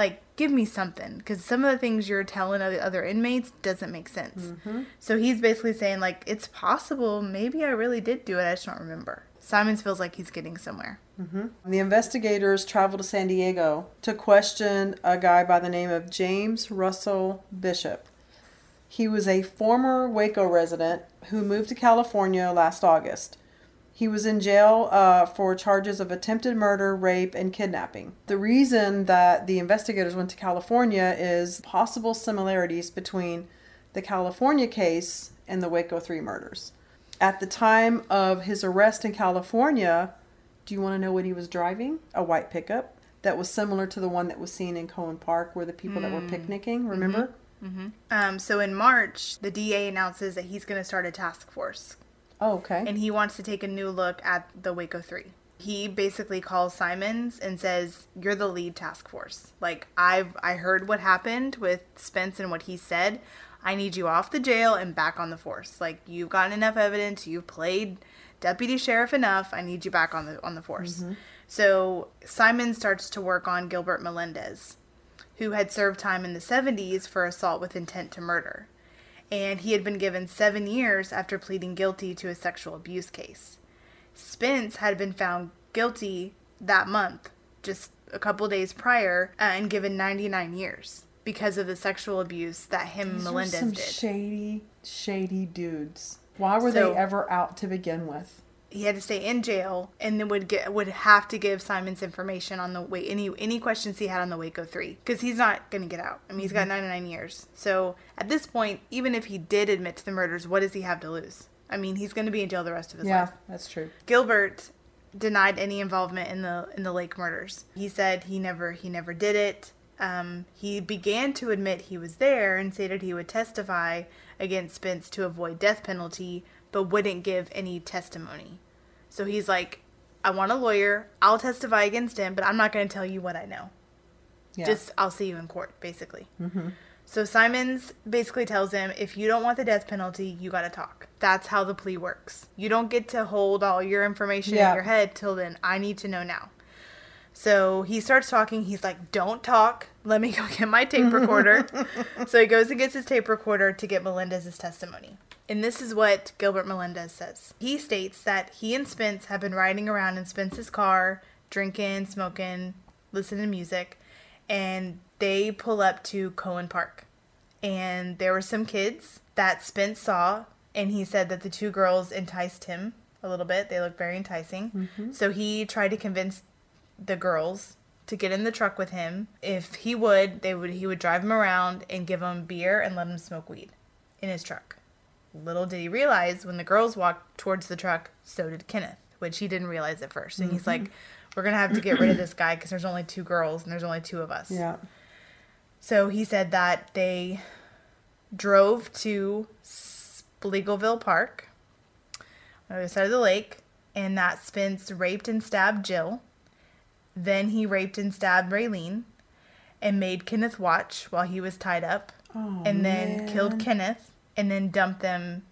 Like, give me something. Because some of the things you're telling other, inmates doesn't make sense. Mm-hmm. So he's basically saying, like, it's possible. Maybe I really did do it. I just don't remember. Simons feels like he's getting somewhere. Mm-hmm. The investigators traveled to San Diego to question a guy by the name of James Russell Bishop. He was a former Waco resident who moved to California last August. He was in jail uh, for charges of attempted murder, rape, and kidnapping. The reason that the investigators went to California is possible similarities between the California case and the Waco 3 murders. At the time of his arrest in California, do you want to know what he was driving? A white pickup that was similar to the one that was seen in Koehne Park where the people that were picnicking, remember? Um, so in March, the DA announces that he's going to start a task force Oh, okay. and he wants to take a new look at the Waco 3. He basically calls Simons and says, "You're the lead task force. Like I've I heard what happened with Spence and what he said. I need you off the jail and back on the force. Like you've gotten enough evidence. You've played deputy sheriff enough. I need you back on the on the force." Mm-hmm. So Simon starts to work on Gilbert Melendez, who had served time in the 70s for assault with intent to murder and he had been given seven years after pleading guilty to a sexual abuse case. Spence had been found guilty that month, just a couple days prior, uh, and given 99 years because of the sexual abuse that him and These Melendez some did. shady, shady dudes. Why were So- they ever out to begin with? He had to stay in jail and then would get would have to give Simon's information on the way any any questions he had on the Waco 3 because he's not going to get out. I mean, he's got 99 years. So, at this point, even if he did admit to the murders, what does he have to lose? I mean, he's going to be in jail the rest of his Yeah, life. that's true. Gilbert denied any involvement in the in the Lake murders. He said he never he never did it. Um, he began to admit he was there and stated he would testify against Spence to avoid death penalty, but wouldn't give any testimony. So he's like, "I want a lawyer. I'll testify against him, but I'm not going to tell you what I know. Yeah. Just I'll see you in court, basically." Mm-hmm. So Simons basically tells him, if you don't want the death penalty, you got to talk. That's how the plea works. You don't get to hold all your information Yeah. in your head till then. I need to know now. So he starts talking. He's like, don't talk. Let me go get my tape recorder. *laughs* so he goes and gets his tape recorder to get Melendez's testimony. And this is what Gilbert Melendez says. He states that he and Spence have been riding around in Spence's car, drinking, smoking, listening to music, and they pull up to Koehne Park. And there were some kids that Spence saw, and he said that the two girls enticed him a little bit. They looked very enticing. Mm-hmm. So he tried to convince the girls to get in the truck with him. If he would, they would he would drive him around and give him beer and let him smoke weed in his truck. Little did he realize when the girls walked towards the truck, so did Kenneth, which he didn't realize at first. And he's mm-hmm. like, "We're gonna have to get rid of this guy because there's only two girls and there's only two of us." Yeah. So he said that they drove to Speegleville Park, on the other side of the lake, and that Spence raped and stabbed Jill. Then he raped and stabbed Raylene and made Kenneth watch while he was tied up, Oh, and then man. killed Kenneth and then dumped them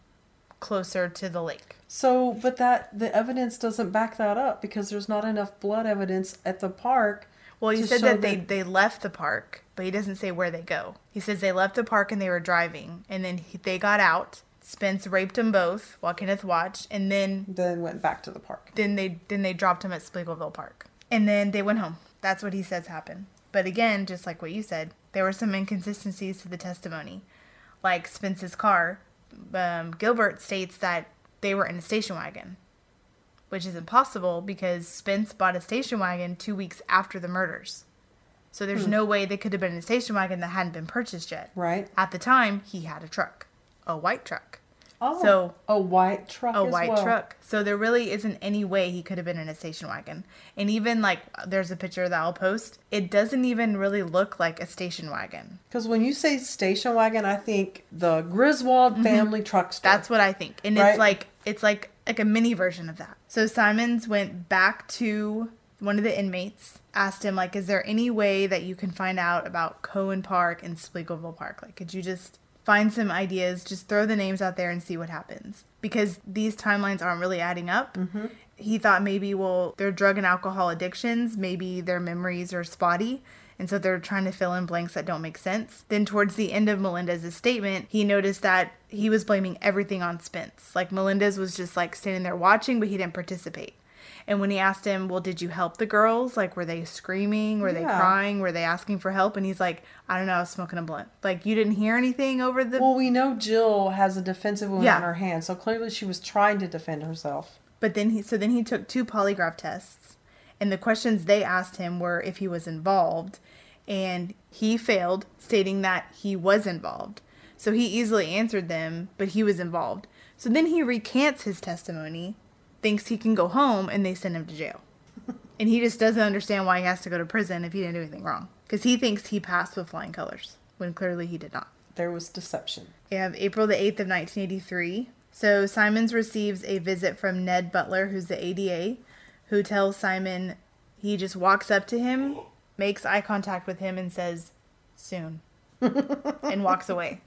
closer to the lake. So, but that the evidence doesn't back that up because there's not enough blood evidence at the park. Well, he said show that they, they left the park, but he doesn't say where they go. He says they left the park and they were driving, and then he, they got out. Spence raped them both while Kenneth watched, and then then went back to the park. then they then they dropped him at Speegleville Park, and then they went home. That's what he says happened. But again, just like what you said, there were some inconsistencies to the testimony, like Spence's car. Um, Gilbert states that they were in a station wagon, which is impossible because Spence bought a station wagon two weeks after the murders. So there's no way they could have been in a station wagon that hadn't been purchased yet. Right. At the time, he had a truck, a white truck. Oh, So- a white truck. a white well. truck. So there really isn't any way he could have been in a station wagon. And even like there's a picture that I'll post. It doesn't even really look like a station wagon. Because when you say station wagon, I think the Griswold family Truckster. Mm-hmm. That's what I think. And Right. it's like it's like like a mini version of that. So Simons went back to one of the inmates, asked him like, "Is there any way that you can find out about Koehne Park and Speegleville Park? Like, could you just find some ideas? Just throw the names out there and see what happens." Because these timelines aren't really adding up. Mm-hmm. He thought maybe, well, their drug and alcohol addictions, maybe their memories are spotty, And so they're trying to fill in blanks that don't make sense. Then, towards the end of Melendez statement, he noticed that he was blaming everything on Spence. Like Melendez was just like standing there watching, but he didn't participate. And when he asked him, Well, did you help the girls? Like, were they screaming? Were they crying? Were they asking for help? And he's like, I don't know, I was smoking a blunt. Like, you didn't hear anything over the. Well, we know Jill has a defensive wound Yeah. on her hand, so clearly she was trying to defend herself. But then he so then he took two polygraph tests and the questions they asked him were if he was involved and he failed stating that he was involved. So he easily answered them, but he was involved. So then he recants his testimony, thinks he can go home and they send him to jail. *laughs* and he just doesn't understand why he has to go to prison if he didn't do anything wrong because he thinks he passed with flying colors when clearly he did not. There was deception. We have April the 8th of 1983. So Simons receives a visit from Ned Butler, who's the ADA, who tells Simon he just walks up to him, makes eye contact with him, and says, "Soon," *laughs* and walks away.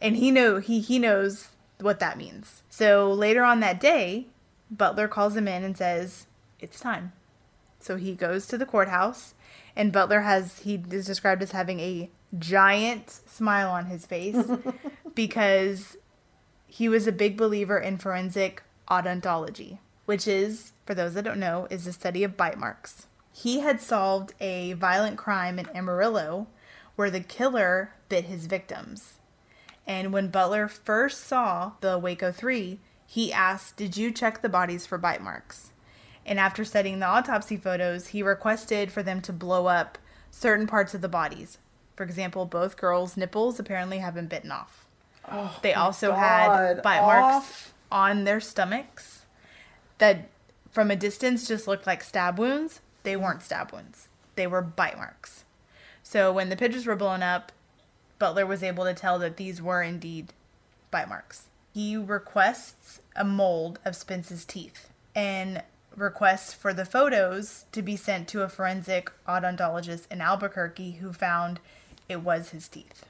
And he know he he knows what that means. So later on that day, Butler calls him in and says, "It's time." So he goes to the courthouse, and Butler has he is described as having a giant smile on his face *laughs* because he was a big believer in forensic odontology, which is, for those that don't know, is the study of bite marks. He had solved a violent crime in Amarillo where the killer bit his victims. And when Butler first saw the Waco 3, he asked, Did you check the bodies for bite marks? And after studying the autopsy photos, he requested for them to blow up certain parts of the bodies. For example, both girls' nipples apparently have been bitten off. Oh they also had God, bite marks on their stomachs that from a distance just looked like stab wounds. They weren't stab wounds, they were bite marks. So when the pictures were blown up, Butler was able to tell that these were indeed bite marks. He requests a mold of Spence's teeth and requests for the photos to be sent to a forensic odontologist in Albuquerque who found it was his teeth.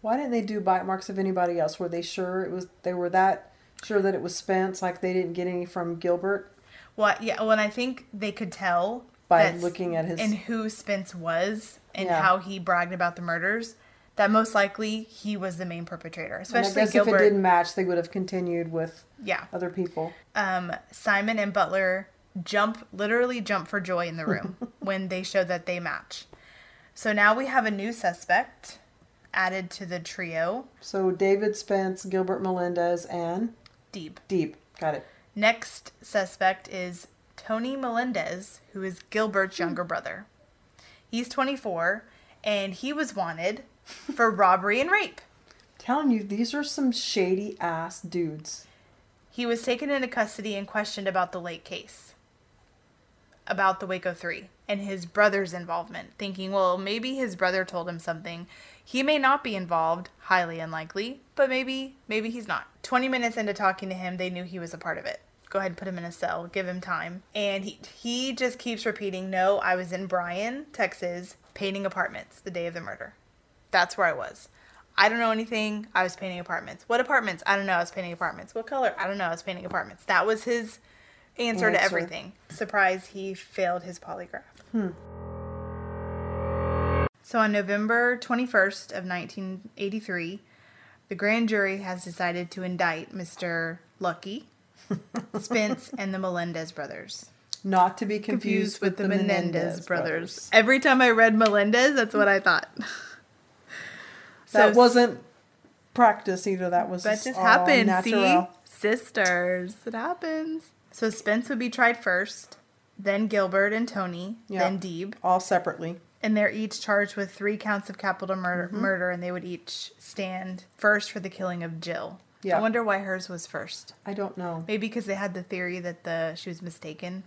Why didn't they do bite marks of anybody else? Were they sure it was? They were that sure that it was Spence. Like they didn't get any from Gilbert. Well, yeah, well, and I think they could tell By looking at his- and who Spence was and Yeah. how he bragged about the murders. That most likely he was the main perpetrator, Especially And I guess Gilbert. if it didn't match, they would have continued with yeah, other people. um, Simon and Butler jump, literally jump for joy in the *laughs* room when they show that they match. So now we have a new suspect added to the trio, So David Spence, Gilbert Melendez, and Deeb. Deeb. Got it. Next suspect is Tony Melendez, who is Gilbert's younger brother. He's 24 and he was wanted for robbery and rape. Telling you, these are some shady ass dudes. He was taken into custody and questioned about the late case, about the Waco 3 and his brother's involvement, thinking, well, maybe his brother told him something. He may not be involved, highly unlikely, but maybe maybe he's not. 20 minutes into talking to him, they knew he was a part of it. Go ahead and put him in a cell, give him time. And he he just keeps repeating, "No, I was in Bryan, Texas, painting apartments the day of the murder. That's where I was." I don't know anything. I was painting apartments. What apartments? I don't know. I was painting apartments. What color? I don't know. I was painting apartments. That was his answer, to everything. Surprise, he failed his polygraph. Hmm. So on November 21st of 1983, the grand jury has decided to indict Mr. Lucky, *laughs* Spence, and the Melendez brothers. Not to be confused, Confused with the, Menendez, Menendez brothers. Every time I read Melendez, that's what I thought. *laughs* That So- wasn't practice either. That was That just all happened. See? natural. Sisters. It happens. So Spence would be tried first, then Gilbert and Tony, Yeah. then Deeb. All separately. And they're each charged with three counts of capital murder, Mm-hmm. murder, and they would each stand first for the killing of Jill. Yeah. I wonder why hers was first. I don't know. Maybe because they had the theory that the she was mistaken.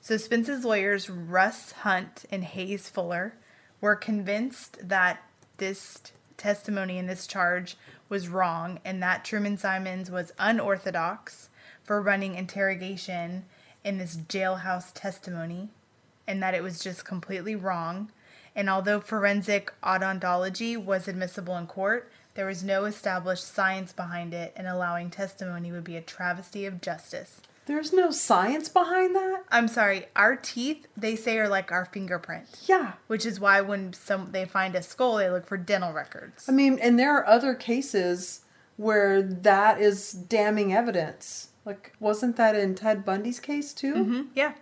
So Spence's lawyers, Russ Hunt and Hayes Fuller, were convinced that this testimony in this charge was wrong and that Truman Simons was unorthodox for running interrogation in this jailhouse testimony and that it was just completely wrong. And although forensic odontology was admissible in court, there was no established science behind it, and allowing testimony would be a travesty of justice. There's no science behind that. I'm sorry, our teeth, they say, are like our fingerprint. Yeah. Which is why when some they find a skull, they look for dental records. I mean, and there are other cases where that is damning evidence. Like, wasn't that in Ted Bundy's case too? hmm Yeah.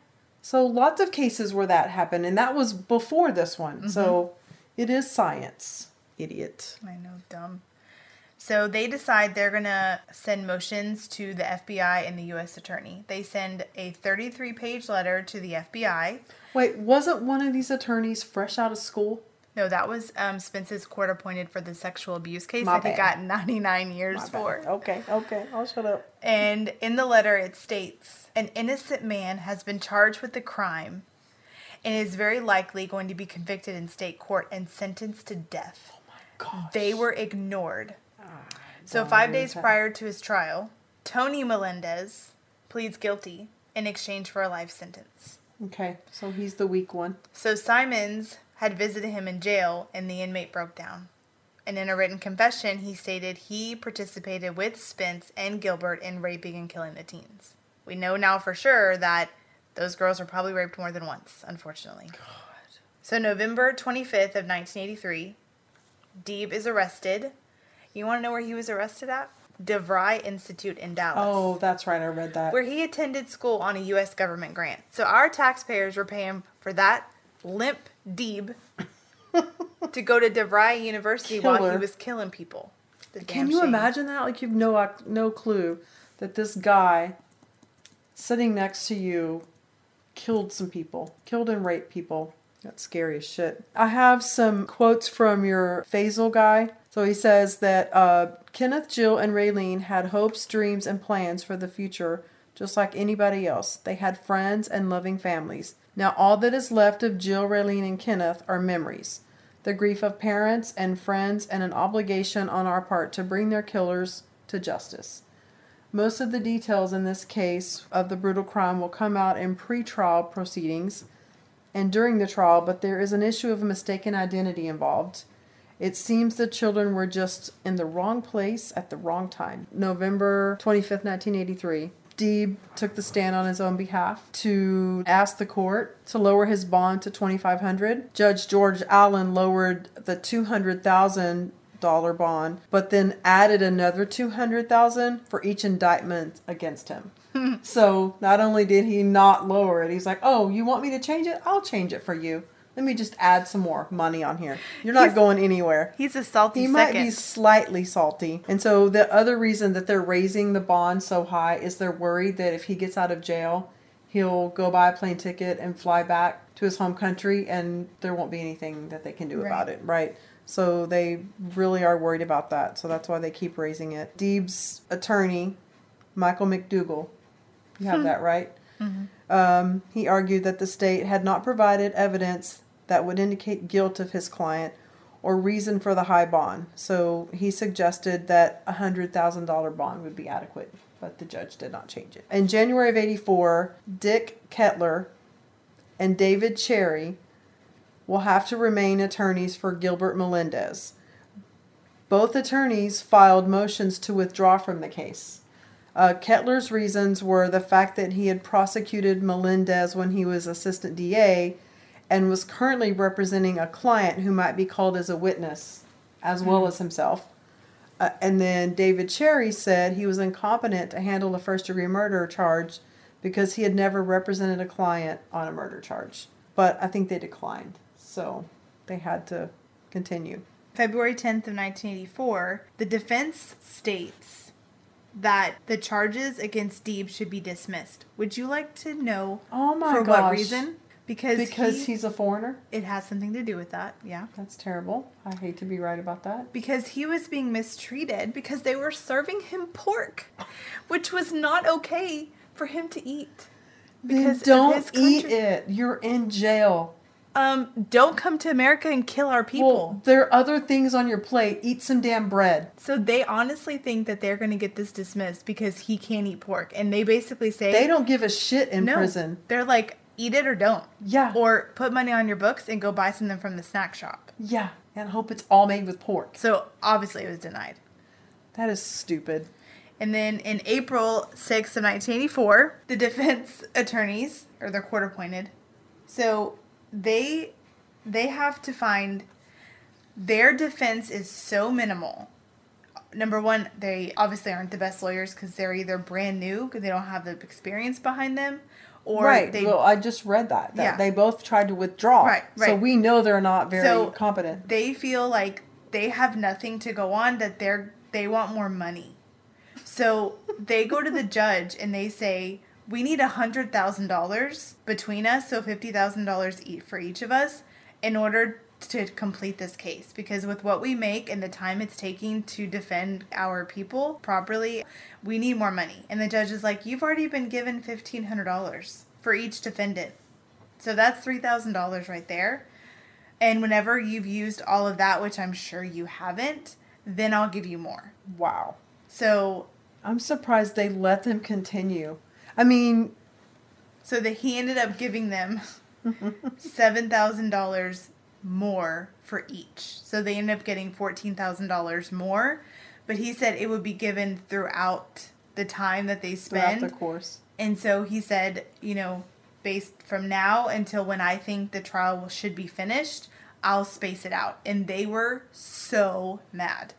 So lots of cases where that happened, and that was before this one. So it is science. Idiot. I know, dumb. So they decide they're gonna send motions to the FBI and the U.S. Attorney. They send a 33-page letter to the FBI. Wait, wasn't one of these attorneys fresh out of school? No, that was um, Spence's court appointed for the sexual abuse case My that he got 99 years My for. bad. Okay, okay, I'll shut up. And in the letter, it states an innocent man has been charged with the crime and is very likely going to be convicted in state court and sentenced to death. Oh my gosh. They were ignored. So, five days prior to his trial, Tony Melendez pleads guilty in exchange for a life sentence. Okay, so he's the weak one. So, Simons had visited him in jail and the inmate broke down. And in a written confession, he stated he participated with Spence and Gilbert in raping and killing the teens. We know now for sure that those girls were probably raped more than once, unfortunately. God. So, November 25th of 1983, Deeb is arrested. You want to know where he was arrested at? DeVry Institute in Dallas Oh, that's right. I read that. where he attended school on a U.S. government grant. So our taxpayers were paying for that limp Deeb *laughs* to go to DeVry University while he was killing people. The Can you shame. imagine that? Like you've no no clue that this guy sitting next to you killed some people, killed and raped people. That's scary as shit. I have some quotes from your Feazell guy. So he says that uh, Kenneth, Jill, and Raylene had hopes, dreams, and plans for the future, just like anybody else. They had friends and loving families. Now all that is left of Jill, Raylene, and Kenneth are memories the grief of parents and friends, and an obligation on our part to bring their killers to justice. Most of the details in this case of the brutal crime will come out in pre-trial proceedings and during the trial, but there is an issue of mistaken identity involved. It seems the children were just in the wrong place at the wrong time. November 25th, 1983. Deeb took the stand on his own behalf to ask the court to lower his bond to 2500 Judge George Allen lowered the $200,000 bond, but then added another 200000 for each indictment against him. *laughs* so not only did he not lower it, he's like, "Oh, you want me to change it? I'll change it for you. Let me just add some more money on here. You're not He's- going anywhere." He's a salty He second. might be slightly salty. And so the other reason that they're raising the bond so high is they're worried that if he gets out of jail, he'll go buy a plane ticket and fly back to his home country and there won't be anything that they can do about it, right? So they really are worried about that. So that's why they keep raising it. Deeb's attorney, Michael McDougal, you have that right? Um, he argued that the state had not provided evidence that would indicate guilt of his client or reason for the high bond. So he suggested that a hundred thousand dollar bond would be adequate, but the judge did not change it. In January of '84, Dick Kettler and David Cherry will have to remain attorneys for Gilbert Melendez. Both attorneys filed motions to withdraw from the case. Uh, Kettler's reasons were the fact that he had prosecuted Melendez when he was assistant DA and was currently representing a client who might be called as a witness as well as himself. Uh, and then David Cherry said he was incompetent to handle a first degree murder charge because he had never represented a client on a murder charge. But I think they declined, so they had to continue. February 10th of 1984, the defense states that the charges against Deeb should be dismissed. Would you like to know Oh my for gosh. what reason? Because Because he- he's a foreigner? it has something to do with that, yeah. That's terrible. I hate to be right about that. Because he was being mistreated because they were serving him pork, which was not okay for him to eat. Because of don't eat it. You're in jail. Um, don't come to America and kill our people. Well, there are other things on your plate. Eat some damn bread. so they honestly think that they're going to get this dismissed because he can't eat pork, and they basically say They don't give a shit in no. prison. They're like, eat it or don't. Yeah. Or put money on your books and go buy something from the snack shop. Yeah, and hope it's all made with pork. So obviously it was denied. That is stupid. And then in April 6th of 1984, the defense *laughs* attorneys, or they're court appointed, so they they have to find their defense is so minimal. Number one, they obviously aren't the best lawyers because they're either brand new because they don't have the experience behind them, or right. they well, I just read that. that Yeah. They both tried to withdraw. Right, right. So we know they're not very So- competent. they feel like they have nothing to go on that they're they want more money so they go to the *laughs* judge and they say we need a hundred thousand dollars between us so fifty thousand dollars each for each of us in order to complete this case because with what we make and the time it's taking to defend our people properly we need more money and the judge is like you've already been given fifteen hundred dollars for each defendant so that's three thousand dollars right there and whenever you've used all of that, which I'm sure you haven't, then I'll give you more. Wow. So I'm surprised they let them continue. I mean, so that he ended up giving them *laughs* seven thousand dollars more for each. So they ended up getting fourteen thousand dollars more. But he said it would be given throughout the time that they spend. throughout the course. And so he said, you know, based from now until when I think the trial should be finished, I'll space it out. And they were so mad.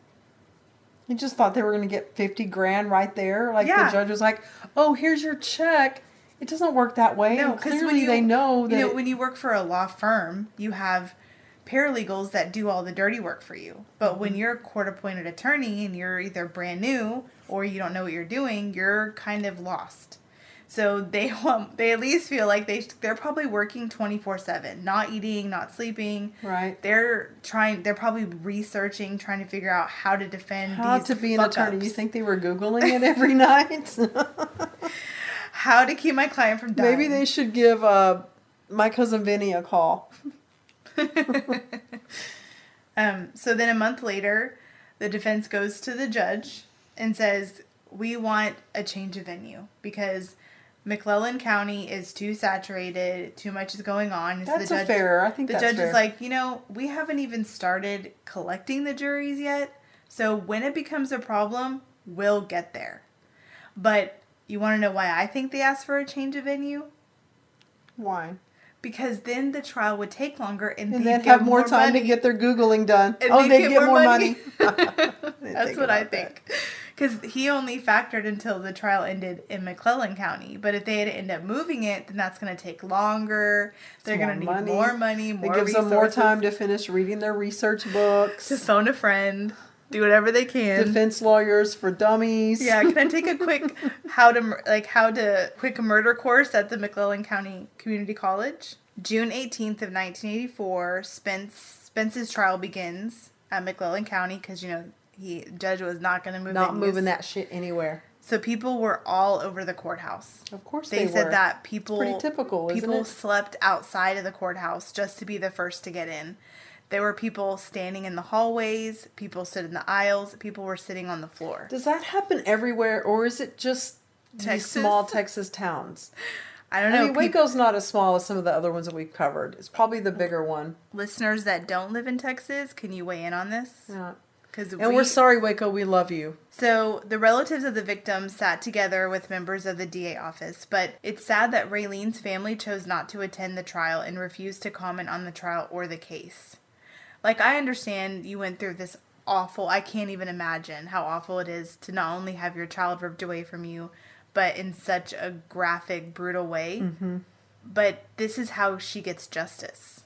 You just thought they were going to get 50 grand right there. Like Yeah. the judge was like, oh, here's your check. It doesn't work that way. No, because clearly when you they know that. you know when you work for a law firm, you have paralegals that do all the dirty work for you. But Mm-hmm. when you're a court appointed attorney and you're either brand new or you don't know what you're doing, you're kind of lost. So they *laughs* want they at least feel like they they're probably working 24/7, not eating, not sleeping. right. They're trying they're probably researching, trying to figure out how to defend How these to be an attorney. You think they were Googling it *laughs* every night? how to keep my client from dying. Maybe they should give uh, my cousin Vinny a call. *laughs* Um, so then a month later, the defense goes to the judge and says, We want a change of venue because McLennan County is too saturated, too much is going on. So That's a fair. I think the judge fair. is like, You know, we haven't even started collecting the juries yet. So when it becomes a problem, we'll get there. But you want to know why I think they asked for a change of venue? Why? Because then the trial would take longer and, And they'd then have more time money. to get their Googling done. And oh, they'd get get, more more money. money. *laughs* That's what I think. Because he only factored until the trial ended in McLennan County. But if they had to end up moving it, then that's going to take longer. They're going to need money. more money, It more gives them more time to finish reading their research books. to phone a friend, do whatever they can. Defense lawyers for dummies. Yeah, can I take a quick *laughs* how to like how to quick murder course at the McLennan County Community College? June 18th of 1984, Spence Spence's trial begins at McLennan County because you know he judge was not going to move Not. Moving that shit anywhere. So people were all over the courthouse. Of course They, they, said were. that people pretty typical, people slept outside of the courthouse just to be the first to get in. There were people standing in the hallways, people stood in the aisles, people were sitting on the floor. Does that happen everywhere, or is it just these small Texas towns? *laughs* I don't know. I mean, Waco's not as small as some of the other ones that we've covered. It's probably the bigger one. listeners that don't live in Texas, can you weigh in on this? Yeah. Because And we're sorry, Waco. We love you. So the relatives of the victims sat together with members of the DA office, but it's sad that Raylene's family chose not to attend the trial and refused to comment on the trial or the case. Like I understand you went through this awful I can't even imagine how awful it is to not only have your child ripped away from you, but in such a graphic, brutal way. Mm-hmm. But this is how she gets justice.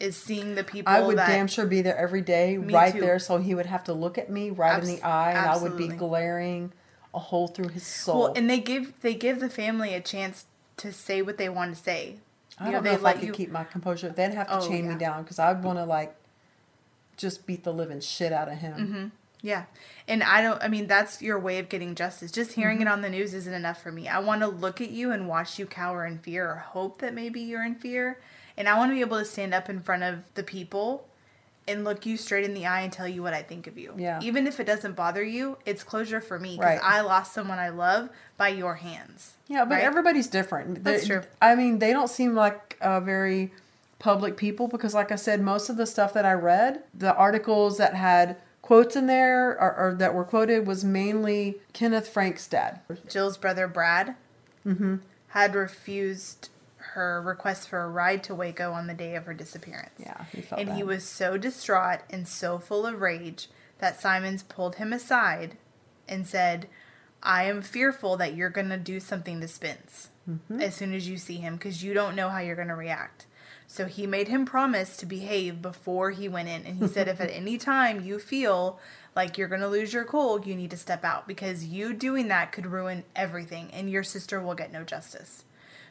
Is seeing the people I would that damn sure be there every day, right too. there, so he would have to look at me right in the eye, and I would be glaring a hole through his soul. Well, and they give they give the family a chance to say what they want to say. I You don't they know if I could you- keep my composure. They'd have to Oh, chain yeah. me down because I'd want to like just beat the living shit out of him. Mm-hmm. Yeah, and I don't. I mean, that's your way of getting justice. Just hearing Mm-hmm. it on the news isn't enough for me. I want to look at you and watch you cower in fear, or hope that maybe you're in fear, and I want to be able to stand up in front of the people and look you straight in the eye and tell you what I think of you. Yeah. Even if it doesn't bother you, it's closure for me because Right. I lost someone I love by your hands. Yeah, but Right? everybody's different. That's They- true. I mean, they don't seem like uh, very public people because, like I said, most of the stuff that I read, the articles that had quotes in there or, or that were quoted was mainly Kenneth Frank's dad. Jill's brother Brad had refused her request for a ride to Waco on the day of her disappearance. Yeah, he felt and he was so distraught and so full of rage that Simons pulled him aside and said, I am fearful that you're going to do something to Spence Mm-hmm. as soon as you see him because you don't know how you're going to react. So he made him promise to behave before he went in. And he said, if at any time you feel like you're going to lose your cool, you need to step out because you doing that could ruin everything and your sister will get no justice.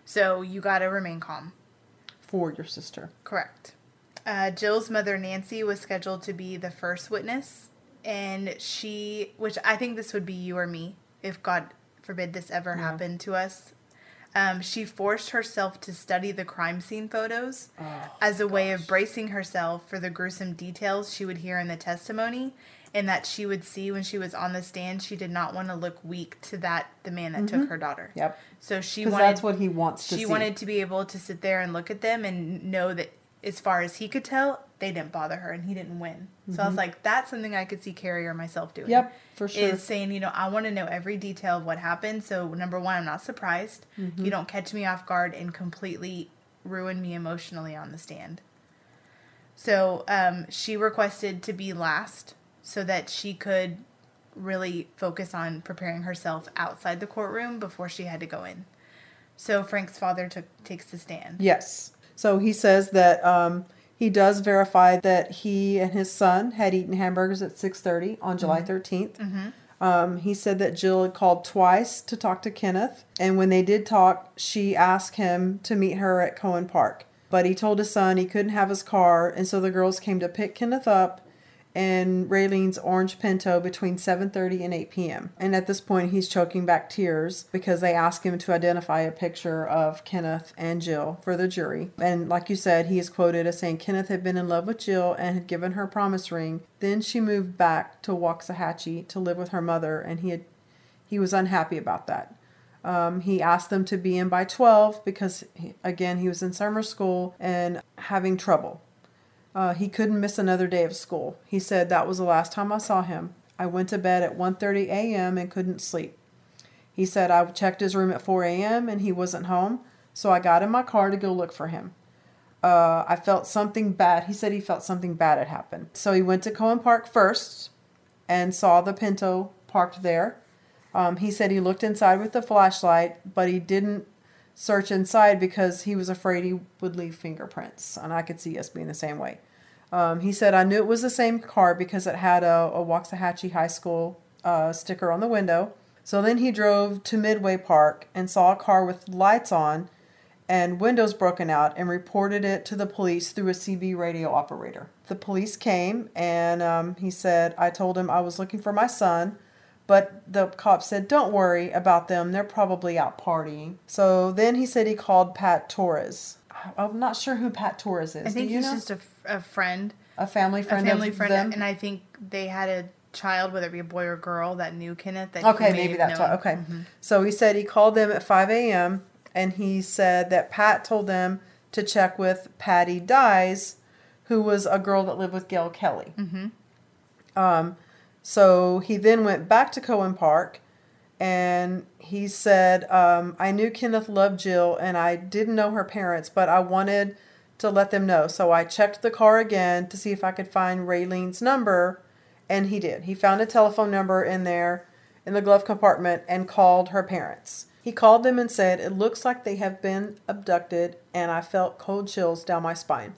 So you got to remain calm. For your sister. Correct. Uh, Jill's mother, Nancy, was scheduled to be the first witness. And she, which I think this would be you or me, if God forbid this ever happened to us. Um, she forced herself to study the crime scene photos as a way of bracing herself for the gruesome details she would hear in the testimony and that she would see when she was on the stand. She did not want to look weak to that the man that took her daughter. Yep. So she wanted that's what he wants to she see. wanted to be able to sit there and look at them and know that as far as he could tell they didn't bother her and he didn't win so i was like that's something i could see Kerri or myself doing Mm-hmm. Yep, for sure. is saying you know i want to know every detail of what happened so number one i'm not surprised Mm-hmm. you don't catch me off guard and completely ruin me emotionally on the stand so um, she requested to be last so that she could really focus on preparing herself outside the courtroom before she had to go in so frank's father took takes the stand Yes. So he says that um, he does verify that he and his son had eaten hamburgers at 6.30 on July 13th. Um, he said that Jill had called twice to talk to Kenneth. And when they did talk, she asked him to meet her at Koehne Park. But he told his son he couldn't have his car. And so the girls came to pick Kenneth up in Raylene's orange Pinto between 7:30 and 8 p.m. And at this point, he's choking back tears because they ask him to identify a picture of Kenneth and Jill for the jury. And like you said, he is quoted as saying Kenneth had been in love with Jill and had given her a promise ring. Then she moved back to Waxahachie to live with her mother, and he had he was unhappy about that. Um, he asked them to be in by 12 because, he, again, he was in summer school and having trouble. Uh, he couldn't miss another day of school. He said that was the last time I saw him. I went to bed at 1:30 a.m. and couldn't sleep. He said I checked his room at 4 a.m. and he wasn't home, so I got in my car to go look for him. Uh, I felt something bad. He said he felt something bad had happened. So he went to Koehne Park first and saw the Pinto parked there. Um, he said he looked inside with the flashlight, but he didn't search inside because he was afraid he would leave fingerprints. And I could see us being the same way. Um, he said, I knew it was the same car because it had a, a Waxahachie High School uh, sticker on the window. So then he drove to Midway Park and saw a car with lights on and windows broken out and reported it to the police through a CB radio operator. The police came and um, he said, I told him I was looking for my son, but the cop said, Don't worry about them. They're probably out partying. So then he said he called Pat Torres. I'm not sure who Pat Torres is. I think he's know? just a, f- a friend, a family a friend. family of friend, them? and I think they had a child, whether it be a boy or girl, that knew Kenneth. That Okay, maybe that's why. Okay. So he said he called them at 5 a.m. and he said that Pat told them to check with Patty Dyes, who was a girl that lived with Gail Kelley. Mm-hmm. Um, so he then went back to Koehne Park and he said, um, I knew Kenneth loved Jill and I didn't know her parents, but I wanted to let them know. So I checked the car again to see if I could find Raylene's number, and he did. He found a telephone number in there in the glove compartment and called her parents. He called them and said, It looks like they have been abducted, and I felt cold chills down my spine.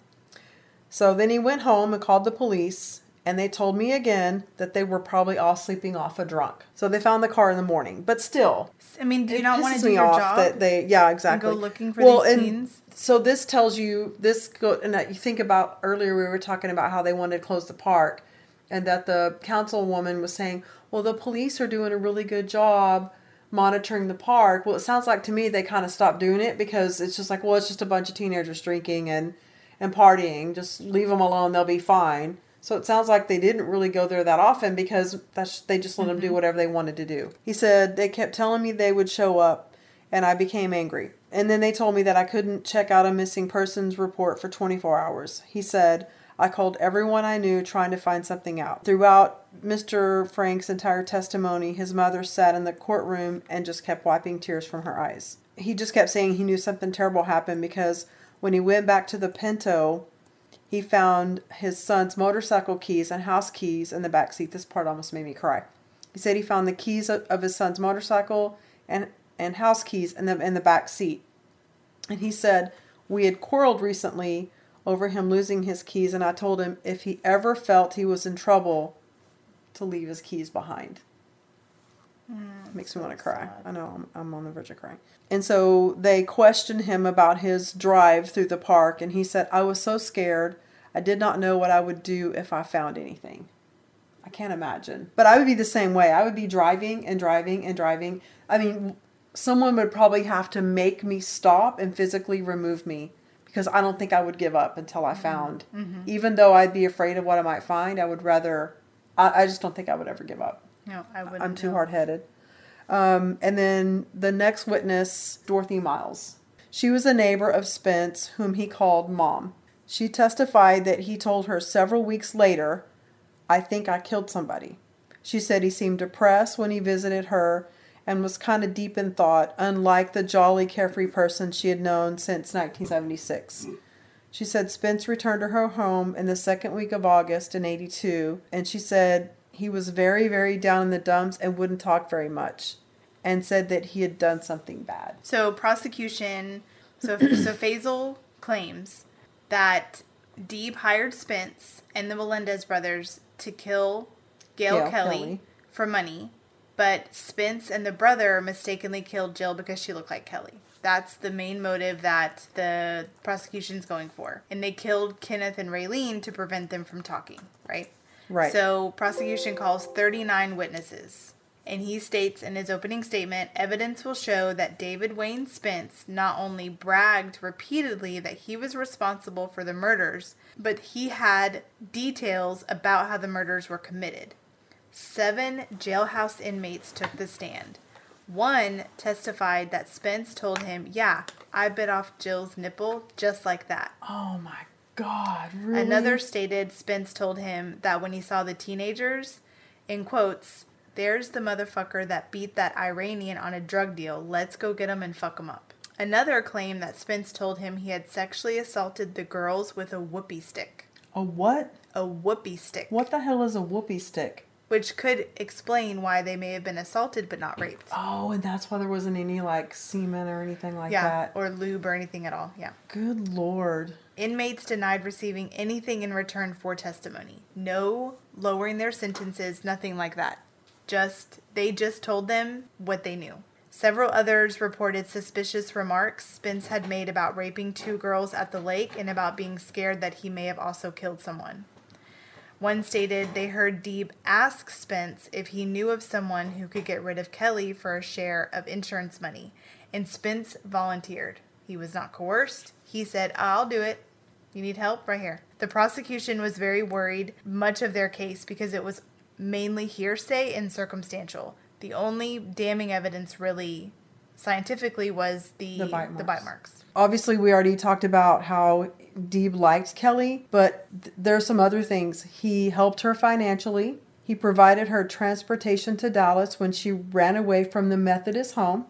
So then he went home and called the police, and they told me again that they were probably all sleeping off a drunk. So they found the car in the morning. But still, I mean, do you not want to do me your off job? that they yeah exactly go looking for these and teens? So this tells you this go and that you think about earlier we were talking about how they wanted to close the park, and that the councilwoman was saying, well, the police are doing a really good job monitoring the park. Well, it sounds like to me they kind of stopped doing it because it's just like, well, it's just a bunch of teenagers drinking and and partying. Just leave them alone; they'll be fine. So it sounds like they didn't really go there that often because that's they just let them do mm-hmm. whatever they wanted to do. He said they kept telling me they would show up, and I became angry. And then they told me that I couldn't check out a missing persons report for 24 hours. He said, I called everyone I knew trying to find something out. Throughout Mr. Frank's entire testimony, his mother sat in the courtroom and just kept wiping tears from her eyes. He just kept saying he knew something terrible happened because when he went back to the Pinto, he found his son's motorcycle keys and house keys in the back seat. This part almost made me cry. He said he found the keys of, his son's motorcycle and, and house keys in the in the back seat. And he said we had quarreled recently over him losing his keys, and I told him if he ever felt he was in trouble, to leave his keys behind. Mm. Makes me want to cry. I know I'm, I'm on the verge of crying. And so they questioned him about his drive through the park, and he said, I was so scared. I did not know what I would do if I found anything. I can't imagine. But I would be the same way. I would be driving and driving and driving. I mean, someone would probably have to make me stop and physically remove me because I don't think I would give up until I mm-hmm. found. Mm-hmm. Even though I'd be afraid of what I might find, I would rather. I, I just don't think I would ever give up. No, I wouldn't. I'm too know. hard headed. Um, and then the next witness, Dorothy Miles. She was a neighbor of Spence, whom he called Mom. She testified that he told her several weeks later, I think I killed somebody. She said he seemed depressed when he visited her and was kind of deep in thought, unlike the jolly, carefree person she had known since 1976. She said Spence returned to her home in the second week of August in 82, and she said he was very, very down in the dumps and wouldn't talk very much, and said that he had done something bad. So prosecution, so *clears throat* so Feazell claims that Deeb hired Spence and the Melendez brothers to kill Gail, Gail Kelley, Kelley. for money, but Spence and the brother mistakenly killed Jill because she looked like Kelley. That's the main motive that the prosecution's going for. And they killed Kenneth and Raylene to prevent them from talking, right? Right. So prosecution calls 39 witnesses. And he states in his opening statement, evidence will show that David Wayne Spence not only bragged repeatedly that he was responsible for the murders, but he had details about how the murders were committed. Seven jailhouse inmates took the stand. One testified that Spence told him, Yeah, I bit off Jill's nipple just like that. Oh my God, really? Another stated Spence told him that when he saw the teenagers, in quotes, there's the motherfucker that beat that Iranian on a drug deal. Let's go get him and fuck him up. Another claimed that Spence told him he had sexually assaulted the girls with a whoopee stick. A what? A whoopee stick. What the hell is a whoopee stick? Which could explain why they may have been assaulted but not raped. Oh, and that's why there wasn't any like semen or anything like yeah, that. or lube or anything at all. Yeah. Good lord. Inmates denied receiving anything in return for testimony. No lowering their sentences, nothing like that. Just they just told them what they knew. Several others reported suspicious remarks Spence had made about raping two girls at the lake and about being scared that he may have also killed someone. One stated they heard Deeb ask Spence if he knew of someone who could get rid of Kelley for a share of insurance money, and Spence volunteered. He was not coerced. He said, I'll do it. You need help? Right here. The prosecution was very worried, much of their case, because it was mainly hearsay and circumstantial. The only damning evidence, really, scientifically, was the, The bite the marks. bite marks. Obviously, we already talked about how Deeb liked Kelley, but th- there are some other things. He helped her financially. He provided her transportation to Dallas when she ran away from the Methodist home.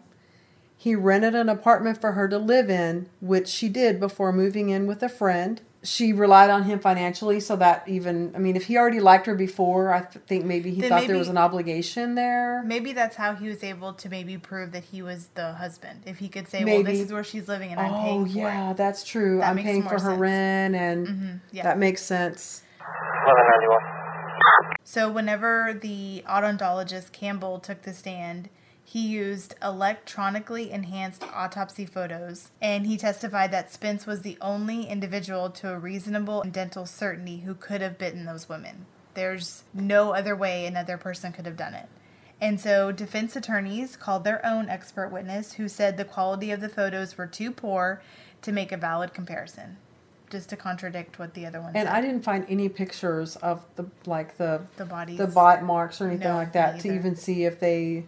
He rented an apartment for her to live in, which she did before moving in with a friend. She relied on him financially, so that even, I mean, if he already liked her before, I th- think maybe he Then thought there was an obligation there. Maybe that's how he was able to maybe prove that he was the husband. If he could say, Maybe. well, this is where she's living and I'm oh, paying for Oh yeah, it. that's true. That I'm makes paying more for her sense. Mm-hmm. rent, and yeah. that makes sense. So whenever the odontologist Campbell took the stand, he used electronically enhanced autopsy photos, and he testified that Spence was the only individual to a reasonable dental certainty who could have bitten those women. There's no other way another person could have done it. And so defense attorneys called their own expert witness who said the quality of the photos were too poor to make a valid comparison. Just to contradict what the other one said. And said. I didn't find any pictures of the like the the bodies. the bite marks or anything No, like that to even see if they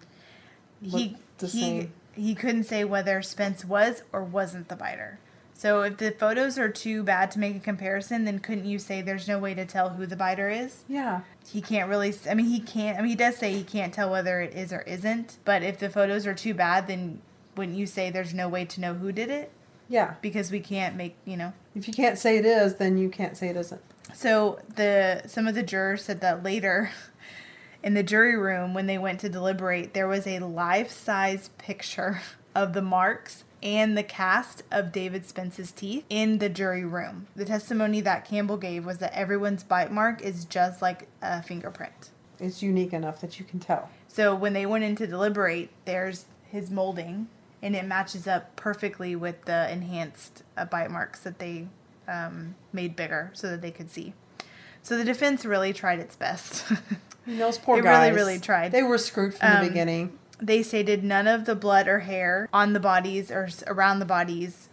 he he same. he couldn't say whether Spence was or wasn't the biter. So if the photos are too bad to make a comparison, then couldn't you say there's no way to tell who the biter is? Yeah. He can't really. I mean, he can't. I mean, he does say he can't tell whether it is or isn't. But if the photos are too bad, then wouldn't you say there's no way to know who did it Yeah. because we can't make you know? If you can't say it is, then you can't say it isn't. So the some of the jurors said that later *laughs* in the jury room when they went to deliberate, there was a life-size picture *laughs* of the marks and the cast of David Spence's teeth in the jury room. The testimony that Campbell gave was that everyone's bite mark is just like a fingerprint. It's unique enough that you can tell. So when they went in to deliberate, there's his molding, and it matches up perfectly with the enhanced uh, bite marks that they um, made bigger so that they could see. So the defense really tried its best. *laughs* And those poor They really, guys. really tried. They were screwed from the Um, beginning. they stated none of the blood or hair on the bodies or around the bodies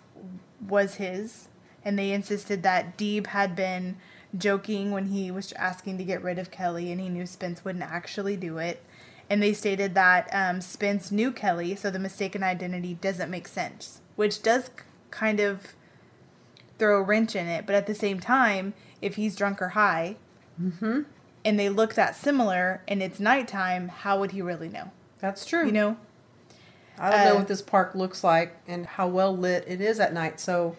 was his, and they insisted that Deeb had been joking when he was asking to get rid of Kelley, and he knew Spence wouldn't actually do it. And they stated that um, Spence knew Kelley, so the mistaken identity doesn't make sense, which does kind of throw a wrench in it. But at the same time, if he's drunk or high, and they look that similar, and it's nighttime, how would he really know? That's true. You know, I don't know uh, what this park looks like and how well lit it is at night. So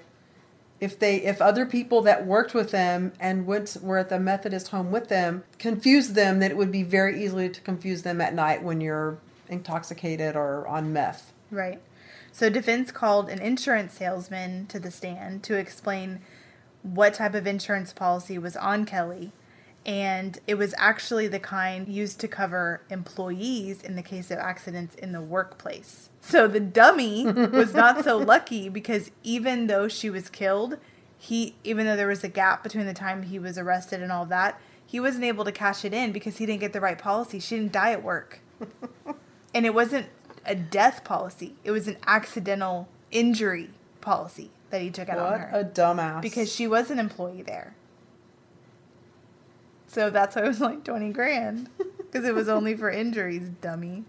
if they if other people that worked with them and went were at the Methodist home with them confused them, then it would be very easily to confuse them at night when you're intoxicated or on meth. Right. So defense called an insurance salesman to the stand to explain what type of insurance policy was on Kelley. And it was actually the kind used to cover employees in the case of accidents in the workplace. So the dummy was not so *laughs* lucky because even though she was killed, he even though there was a gap between the time he was arrested and all that, he wasn't able to cash it in because he didn't get the right policy. She didn't die at work *laughs* and it wasn't a death policy. It was an accidental injury policy that he took out on her. What a dumbass. because she was an employee there. So that's why it was like twenty grand *laughs* because it was only for injuries, dummy.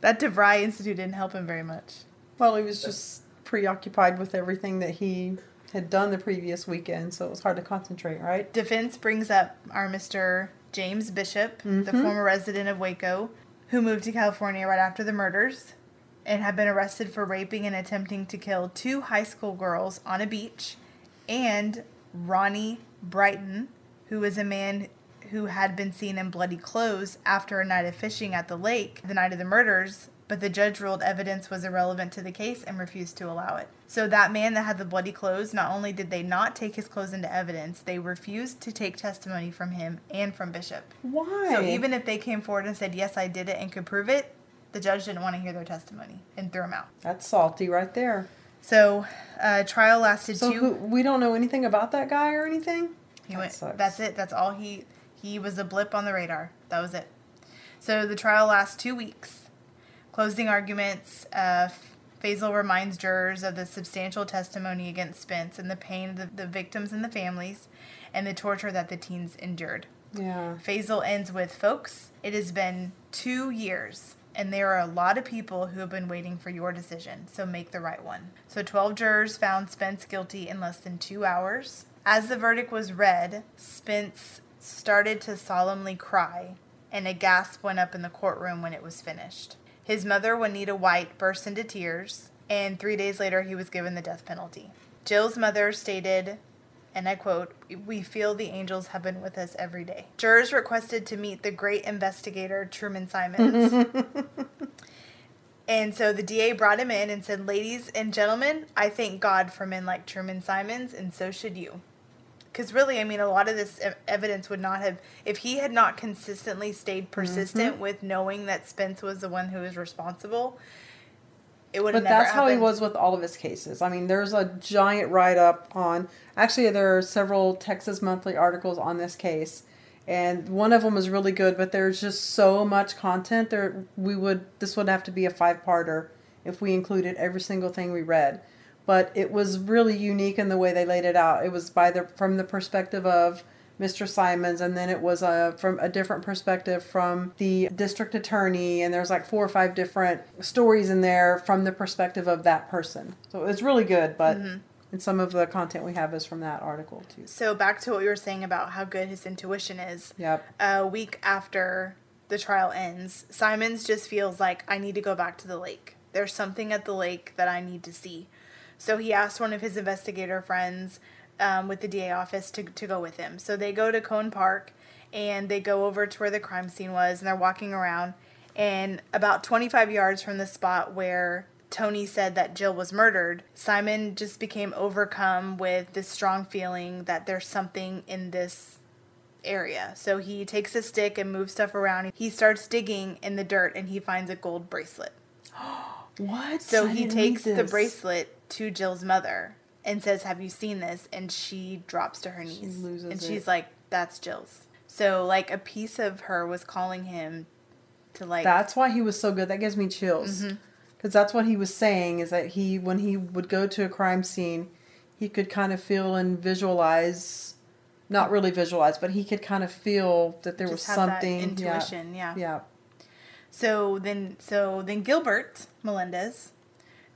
That DeVry Institute didn't help him very much. well, he was just preoccupied with everything that he had done the previous weekend, so it was hard to concentrate, right? Defense brings up our Mr. James Bishop, the mm-hmm. former resident of Waco, who moved to California right after the murders and had been arrested for raping and attempting to kill two high school girls on a beach, and Ronnie Brighton, who was a man who had been seen in bloody clothes after a night of fishing at the lake the night of the murders, but the judge ruled evidence was irrelevant to the case and refused to allow it. So that man that had the bloody clothes, not only did they not take his clothes into evidence, they refused to take testimony from him and from Bishop. Why? So even if they came forward and said, "Yes, I did it," and could prove it, the judge didn't want to hear their testimony and threw them out. That's salty right there. So uh, trial lasted So two. who, we don't know anything about that guy or anything? He That went. sucks. That's it. That's all he. He was a blip on the radar. That was it. So the trial lasts two weeks. Closing arguments. Uh, Feazell reminds jurors of the substantial testimony against Spence and the pain of the, the victims and the families, and the torture that the teens endured. Yeah. Feazell ends with, folks, it has been two years, and there are a lot of people who have been waiting for your decision, so make the right one. So 12 jurors found Spence guilty in less than two hours. As the verdict was read, Spence started to solemnly cry, and a gasp went up in the courtroom when it was finished. His mother, Juanita White, burst into tears, and three days later, he was given the death penalty. Jill's mother stated, and I quote, We feel the angels have been with us every day. Jurors requested to meet the great investigator, Truman Simons. *laughs* and so the DA brought him in and said, Ladies and gentlemen, I thank God for men like Truman Simons, and so should you. Because really, I mean, a lot of this evidence would not have, if he had not consistently stayed persistent mm-hmm. with knowing that Spence was the one who was responsible, it would But that's how he was with all of his cases. I mean, there's a giant write up on. Actually, there are several Texas Monthly articles on this case, and one of them is really good. But there's just so much content. There, we would this would have to be a five parter if we included every single thing we read. But it was really unique in the way they laid it out. It was by the from the perspective of Mr. Simons, and then it was uh, from a different perspective from the district attorney, and there's like four or five different stories in there from the perspective of that person. So it's really good, but And some of the content we have is from that article too. So back to what we were saying about how good his intuition is. Yep. A week after the trial ends, Simons just feels like I need to go back to the lake. There's something at the lake that I need to see. So he asked one of his investigator friends um, with the DA office to, to go with him. So they go to Koehne Park and they go over to where the crime scene was and they're walking around. And about 25 yards from the spot where Tony said that Jill was murdered, Simons just became overcome with this strong feeling that there's something in this area. So he takes a stick and moves stuff around. He starts digging in the dirt and he finds a gold bracelet. *gasps* What? So I he takes the bracelet to Jill's mother and says, Have you seen this? And she drops to her knees. loses and it. she's like, That's Jill's. So, like, a piece of her was calling him to, like, That's why he was so good. That gives me chills. Mm-hmm. Because that's what he was saying is that he, when he would go to a crime scene, he could kind of feel and visualize, not really visualize, but he could kind of feel that there was just that something. yeah. intuition. Yeah. Yeah. So then, so then Gilbert Melendez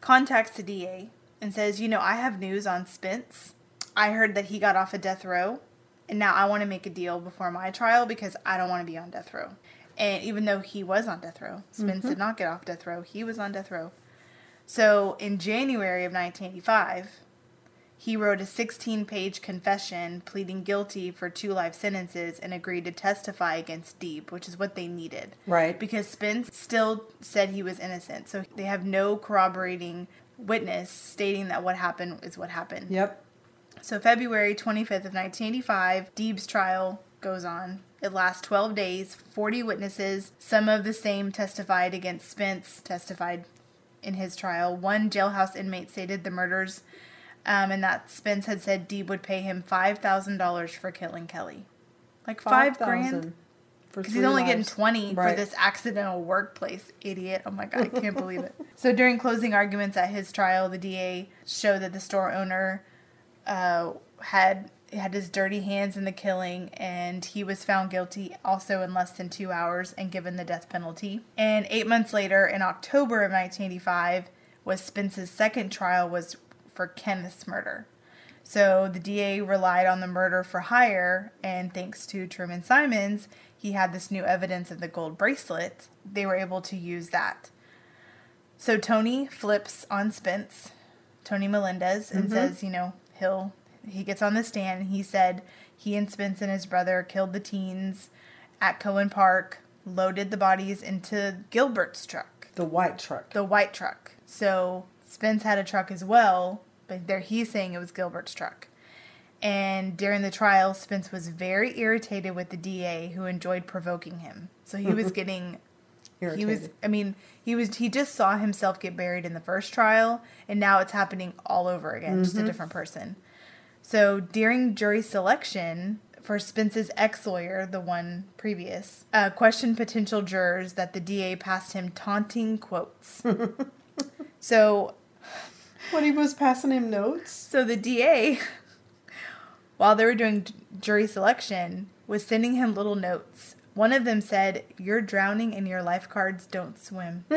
contacts the DA and says, "You know, I have news on Spence. I heard that he got off a death row, and now I want to make a deal before my trial because I don't want to be on death row. And even though he was on death row, Spence mm-hmm. did not get off death row. He was on death row. So in January of 1985." He wrote a 16 page confession pleading guilty for two life sentences and agreed to testify against Deeb, which is what they needed Right. because Spence still said he was innocent. So they have no corroborating witness stating that what happened is what happened. Yep. So February 25th of 1985, Deeb's trial goes on. It lasts 12 days, 40 witnesses. Some of the same testified against Spence, testified in his trial. One jailhouse inmate stated the murders um, and that Spence had said Deeb would pay him $5,000 for killing Kelley. Like five grand? 5,000 For Because he's only getting lives. 20 for this accidental workplace idiot. Oh my God, I can't believe it. *laughs* So during closing arguments at his trial, the DA showed that the store owner uh, had had his dirty hands in the killing and he was found guilty also in less than two hours and given the death penalty. And eight months later, in October of 1985, was Spence's second trial was for Kenneth's murder. So the DA relied on the murder for hire, and thanks to Truman Simons, he had this new evidence of the gold bracelet. They were able to use that. So Tony flips on Spence, Tony Melendez, and mm-hmm. says, you know, he'll he gets on the stand and he said he and Spence and his brother killed the teens at Koehne Park, loaded the bodies into Gilbert's truck The white truck. the white truck. So Spence had a truck as well, but there he's saying it was Gilbert's truck. And during the trial, Spence was very irritated with the DA who enjoyed provoking him. So he was *laughs* getting he was I mean, he was he just saw himself get buried in the first trial and now it's happening all over again, just a different person. So during jury selection for Spence's ex-lawyer, the one previous, uh, questioned potential jurors that the DA passed him taunting quotes. *laughs* so when he was passing him notes. so the DA, while they were doing jury selection, was sending him little notes. One of them said, "You're drowning and your lifeguards don't swim." *laughs*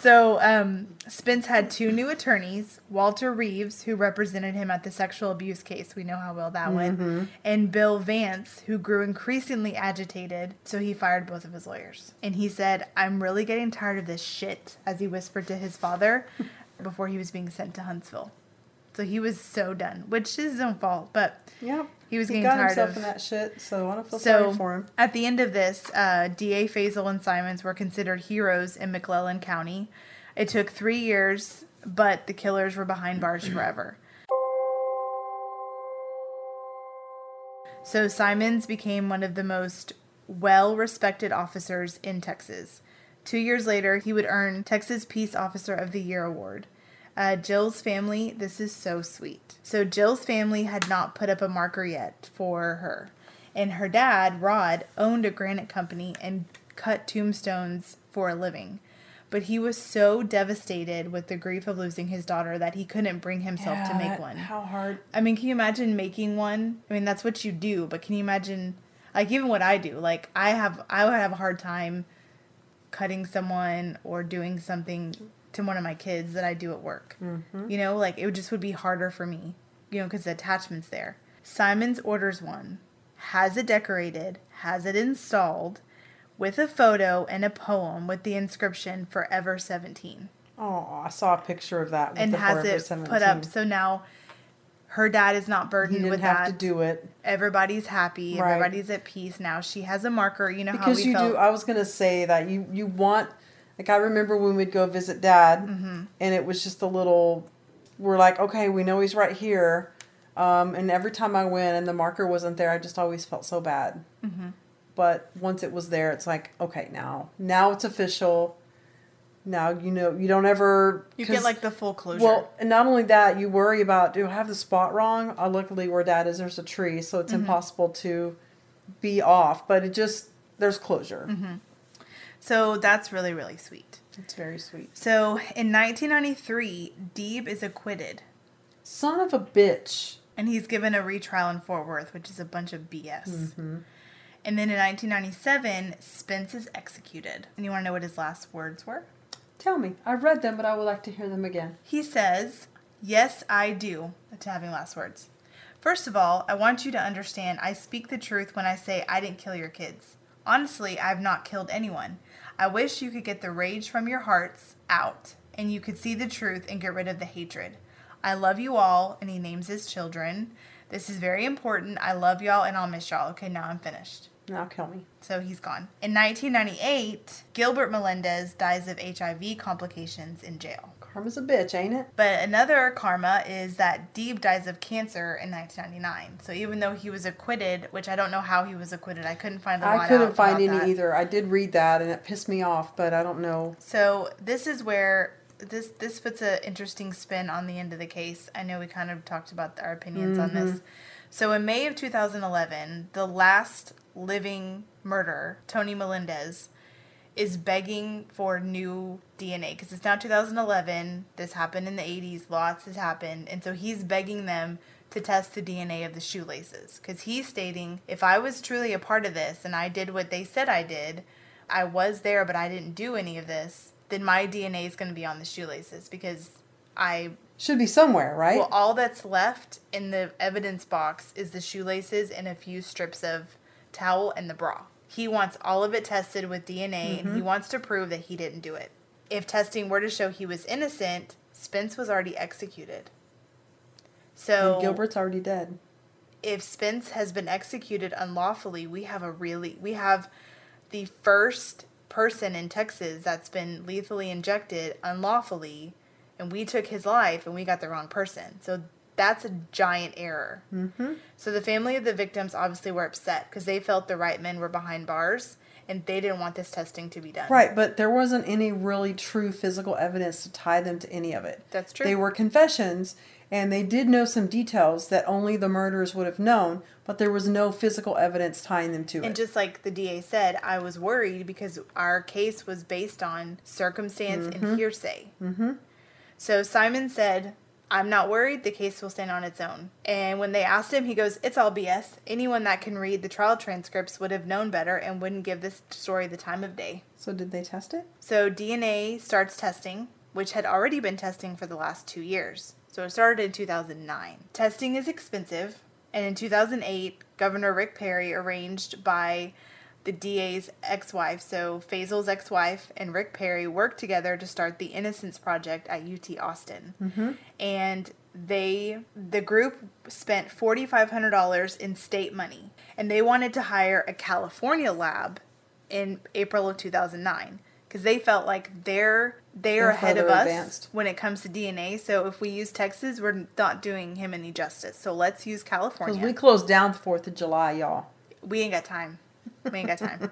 So um, Spence had two new attorneys, Walter Reaves, who represented him at the sexual abuse case. We know how well that went. And Bill Vance, who grew increasingly agitated. So he fired both of his lawyers. And he said, I'm really getting tired of this shit, as he whispered to his father *laughs* before he was being sent to Huntsville. So he was so done, which is his own fault. But Yep. He was he getting got tired himself of- in that shit, so I don't feel so sorry for him. at the end of this, uh, DA Feazell and Simons were considered heroes in McLennan County. It took three years, but the killers were behind bars *clears throat* forever. So Simons became one of the most well respected officers in Texas. Two years later, he would earn Texas Peace Officer of the Year award. Uh, Jill's family, this is so sweet. So Jill's family had not put up a marker yet for her. And her dad, Rod, owned a granite company and cut tombstones for a living. But he was so devastated with the grief of losing his daughter that he couldn't bring himself to make that- one. How hard? I mean, can you imagine making one? I mean, that's what you do, but can you imagine, like, even what I do? Like, I have, I would have a hard time cutting someone or doing something to one of my kids that I do at work. Mm-hmm. You know, like it would just would be harder for me, you know, because the attachment's there. Simons orders one, has it decorated, has it installed, with a photo and a poem with the inscription "Forever 17." Oh, I saw a picture of that with and the has it 17. put up so now her dad is not burdened with have that. to do it Everybody's happy. Right. Everybody's at peace now. She has a marker. You know how because we you felt. do. I was gonna say that you you want like I remember when we'd go visit Dad, Mm-hmm. and it was just a little. We're like, okay, we know he's right here, um, and every time I went and the marker wasn't there, I just always felt so bad. Mm-hmm. But once it was there, it's like, okay, now now it's official. Now you know you don't ever you get like the full closure. Well, and not only that, you worry about do I have the spot wrong? Uh, luckily, where Dad is, there's a tree, so Mm-hmm. it's impossible to be off. But it just there's closure. So that's really really sweet. It's very sweet. So in 1993, Deeb is acquitted, Son of a bitch. and he's given a retrial in Fort Worth, which is a bunch of BS. Mm-hmm. And then in 1997, Spence is executed. And you want to know what his last words were? Tell me. I've read them, but I would like to hear them again. He says, Yes, I do, to having last words. First of all, I want you to understand I speak the truth when I say I didn't kill your kids. Honestly, I have not killed anyone. I wish you could get the rage from your hearts out and you could see the truth and get rid of the hatred. I love you all, and he names his children. This is very important. I love y'all and I'll miss y'all. Okay, now I'm finished. Now kill me. So he's gone. In 1998, Gilbert Melendez dies of HIV complications in jail. Karma's a bitch, ain't it? But another karma is that Deeb dies of cancer in 1999. So even though he was acquitted, which I don't know how he was acquitted, I couldn't find a lot I couldn't find any that. either. I did read that, and it pissed me off, but I don't know. So this is where this this puts an interesting spin on the end of the case. I know we kind of talked about our opinions on Mm-hmm. this. So in May of 2011, the last living murderer, Tony Melendez, is begging for new DNA because it's now 2011. This happened in the 80s. Lots has happened, and so he's begging them to test the DNA of the shoelaces because he's stating, if I was truly a part of this and I did what they said I did, I was there, but I didn't do any of this, then my DNA is going to be on the shoelaces because I Should be somewhere, right? well, all that's left in the evidence box is the shoelaces and a few strips of towel and the bra. He wants all of it tested with DNA and Mm-hmm. he wants to prove that he didn't do it. If testing were to show he was innocent, Spence was already executed. So and Gilbert's already dead. if Spence has been executed unlawfully, we have a really we have the first person in Texas that's been lethally injected unlawfully, and we took his life and we got the wrong person. So that's a giant error. Mm-hmm. So the family of the victims obviously were upset because they felt the right men were behind bars and they didn't want this testing to be done. Right, but there wasn't any really true physical evidence to tie them to any of it. That's true. They were confessions, and they did know some details that only the murderers would have known, but there was no physical evidence tying them to And it. just like the DA said, I was worried because our case was based on circumstance and hearsay. Mm-hmm. So Simon said, I'm not worried. The case will stand on its own. And when they asked him, he goes, It's all BS. Anyone that can read the trial transcripts would have known better and wouldn't give this story the time of day. so did they test it? So DNA starts testing, which had already been testing for the last two years. So it started in 2009. Testing is expensive, and in 2008, Governor Rick Perry arranged by the DA's ex-wife, so Feazell's ex-wife and Rick Perry worked together to start the Innocence Project at UT Austin. Mm-hmm. And they the group spent $4500 in state money and they wanted to hire a California lab in April of 2009 because they felt like they're they're, They're ahead of us advanced. when it comes to DNA. So if we use Texas, we're not doing him any justice. So let's use California. Because we closed down the 4th of July, y'all. we ain't got time. We ain't got time.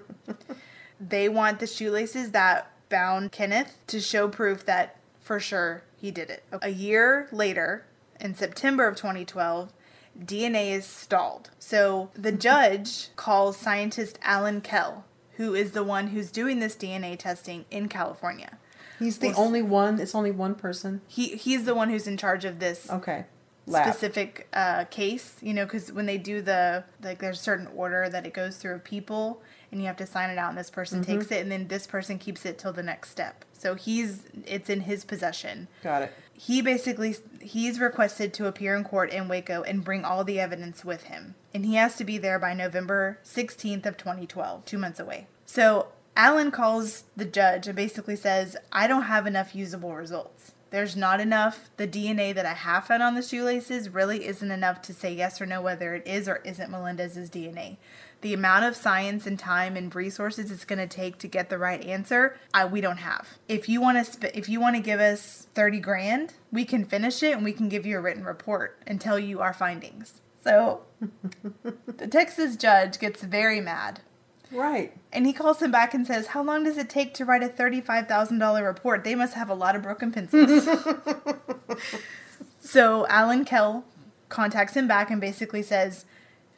they want the shoelaces that bound Kenneth to show proof that for sure he did it. A year later, in September of 2012, DNA is stalled. So the judge calls scientist Alan Keel, who is the one who's doing this DNA testing in California. He's the Well, only one. It's only one person. He he's the one who's in charge of this Okay. Lab. specific uh, case, you know, because when they do the like, there's a certain order that it goes through of people, and you have to sign it out, and this person Mm-hmm. takes it, and then this person keeps it till the next step. So he's it's in his possession. Got it. He basically he's requested to appear in court in Waco and bring all the evidence with him, and he has to be there by November 16th of 2012, two months away. So Allen calls the judge and basically says, "I don't have enough usable results." There's not enough. The DNA that I have found on the shoelaces really isn't enough to say yes or no whether it is or isn't Melendez's DNA. The amount of science and time and resources it's going to take to get the right answer, I, we don't have. If you want to, sp- if you want to give us thirty grand, we can finish it and we can give you a written report and tell you our findings. So, *laughs* the Texas judge gets very mad Right. and he calls him back and says, How long does it take to write a $35,000 report? They must have a lot of broken pencils. *laughs* so Alan Keel contacts him back and basically says,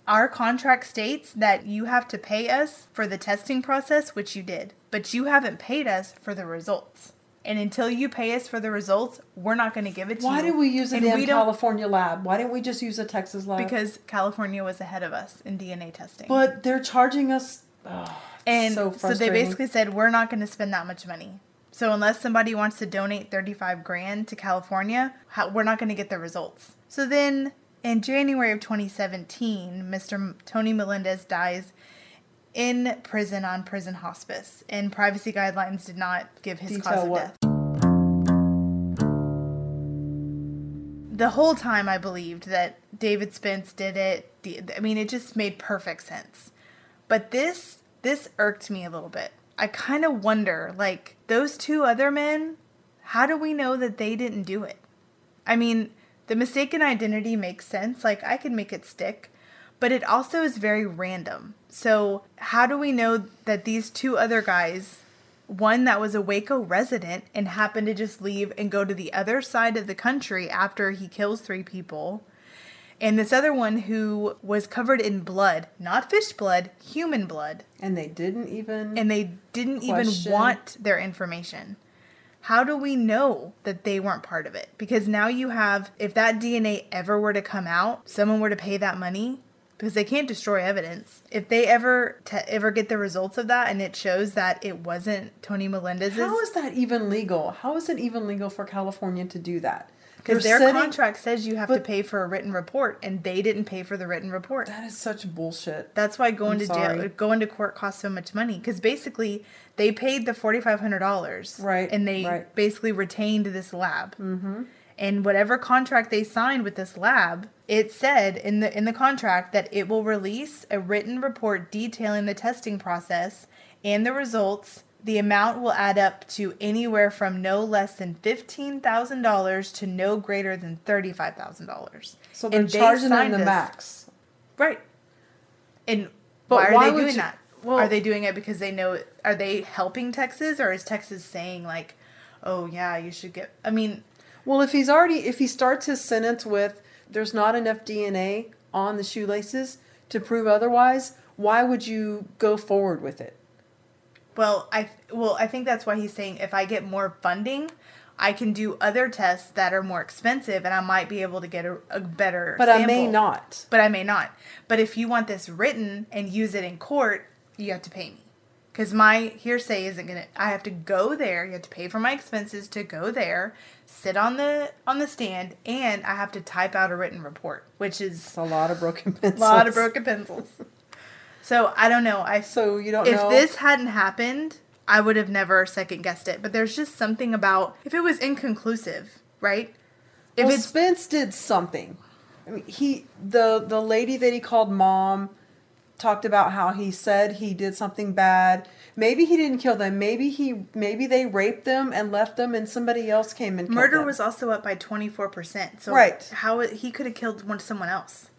Our contract states that you have to pay us for the testing process, which you did, but you haven't paid us for the results. And until you pay us for the results, we're not going to give it to Why you. Why did we use a damn California lab? Why didn't we just use a Texas lab? Because California was ahead of us in DNA testing. But they're charging us. Oh, And so so, they basically said, we're not going to spend that much money. So unless somebody wants to donate 35 grand to California, how, we're not going to get the results. So then in January of 2017, Mr. Tony Melendez dies in prison on prison hospice, and privacy guidelines did not give his Detail cause of what? death. The whole time I believed that David Spence did it. I mean, it just made perfect sense. But this this irked me a little bit. I kind of wonder, like those two other men, how do we know that they didn't do it? I mean, the mistaken identity makes sense. Like I could make it stick, but it also is very random. So how do we know that these two other guys, one that was a Waco resident and happened to just leave and go to the other side of the country after he kills three people, and this other one who was covered in blood, not fish blood, human blood, and they didn't even. and they didn't even want their information. How do we know that they weren't part of it? Because now you have, if that DNA ever were to come out, someone were to pay that money because they can't destroy evidence. If they ever te- ever get the results of that and it shows that it wasn't Tony Melendez's, How is that even legal? How is it even legal for California to do that? Because their setting- contract says you have to pay for a written report, and they didn't pay for the written report. That is such bullshit. That's why going I'm to sorry. jail, going to court costs so much money. Because basically, they paid the forty five hundred dollars, Right, And they right. basically retained this lab. Mm-hmm. And whatever contract they signed with this lab, it said in the in the contract that it will release a written report detailing the testing process and the results. The amount will add up to anywhere from no less than fifteen thousand dollars to no greater than thirty five thousand dollars. So they're charging them the max. Right. And But why are why they doing you- that? well- are they doing it because they know? Are they helping Texas, or is Texas saying like, "Oh yeah, you should get"? I mean, Well, if he's already, if he starts his sentence with, there's not enough DNA on the shoelaces to prove otherwise, why would you go forward with it? Well, I well, I think that's why he's saying if I get more funding, I can do other tests that are more expensive, and I might be able to get a, a better. But I may not. But I may not. But if you want this written and use it in court, you have to pay me. Because my hearsay isn't gonna. I have to go there. You have to pay for my expenses to go there, sit on the on the stand, and I have to type out a written report, which is a lot of broken pencils. a lot of broken pencils. *laughs* So I don't know. I So you don't if know. this hadn't happened, I would have never second guessed it. But there's just something about if it was inconclusive, right? If well, Spence did something. I mean, he the the lady that he called mom talked about how he said he did something bad. Maybe he didn't kill them. Maybe he maybe they raped them and left them, and somebody else came and killed Murder was also up by 24%. So Right. how he could have killed one someone else.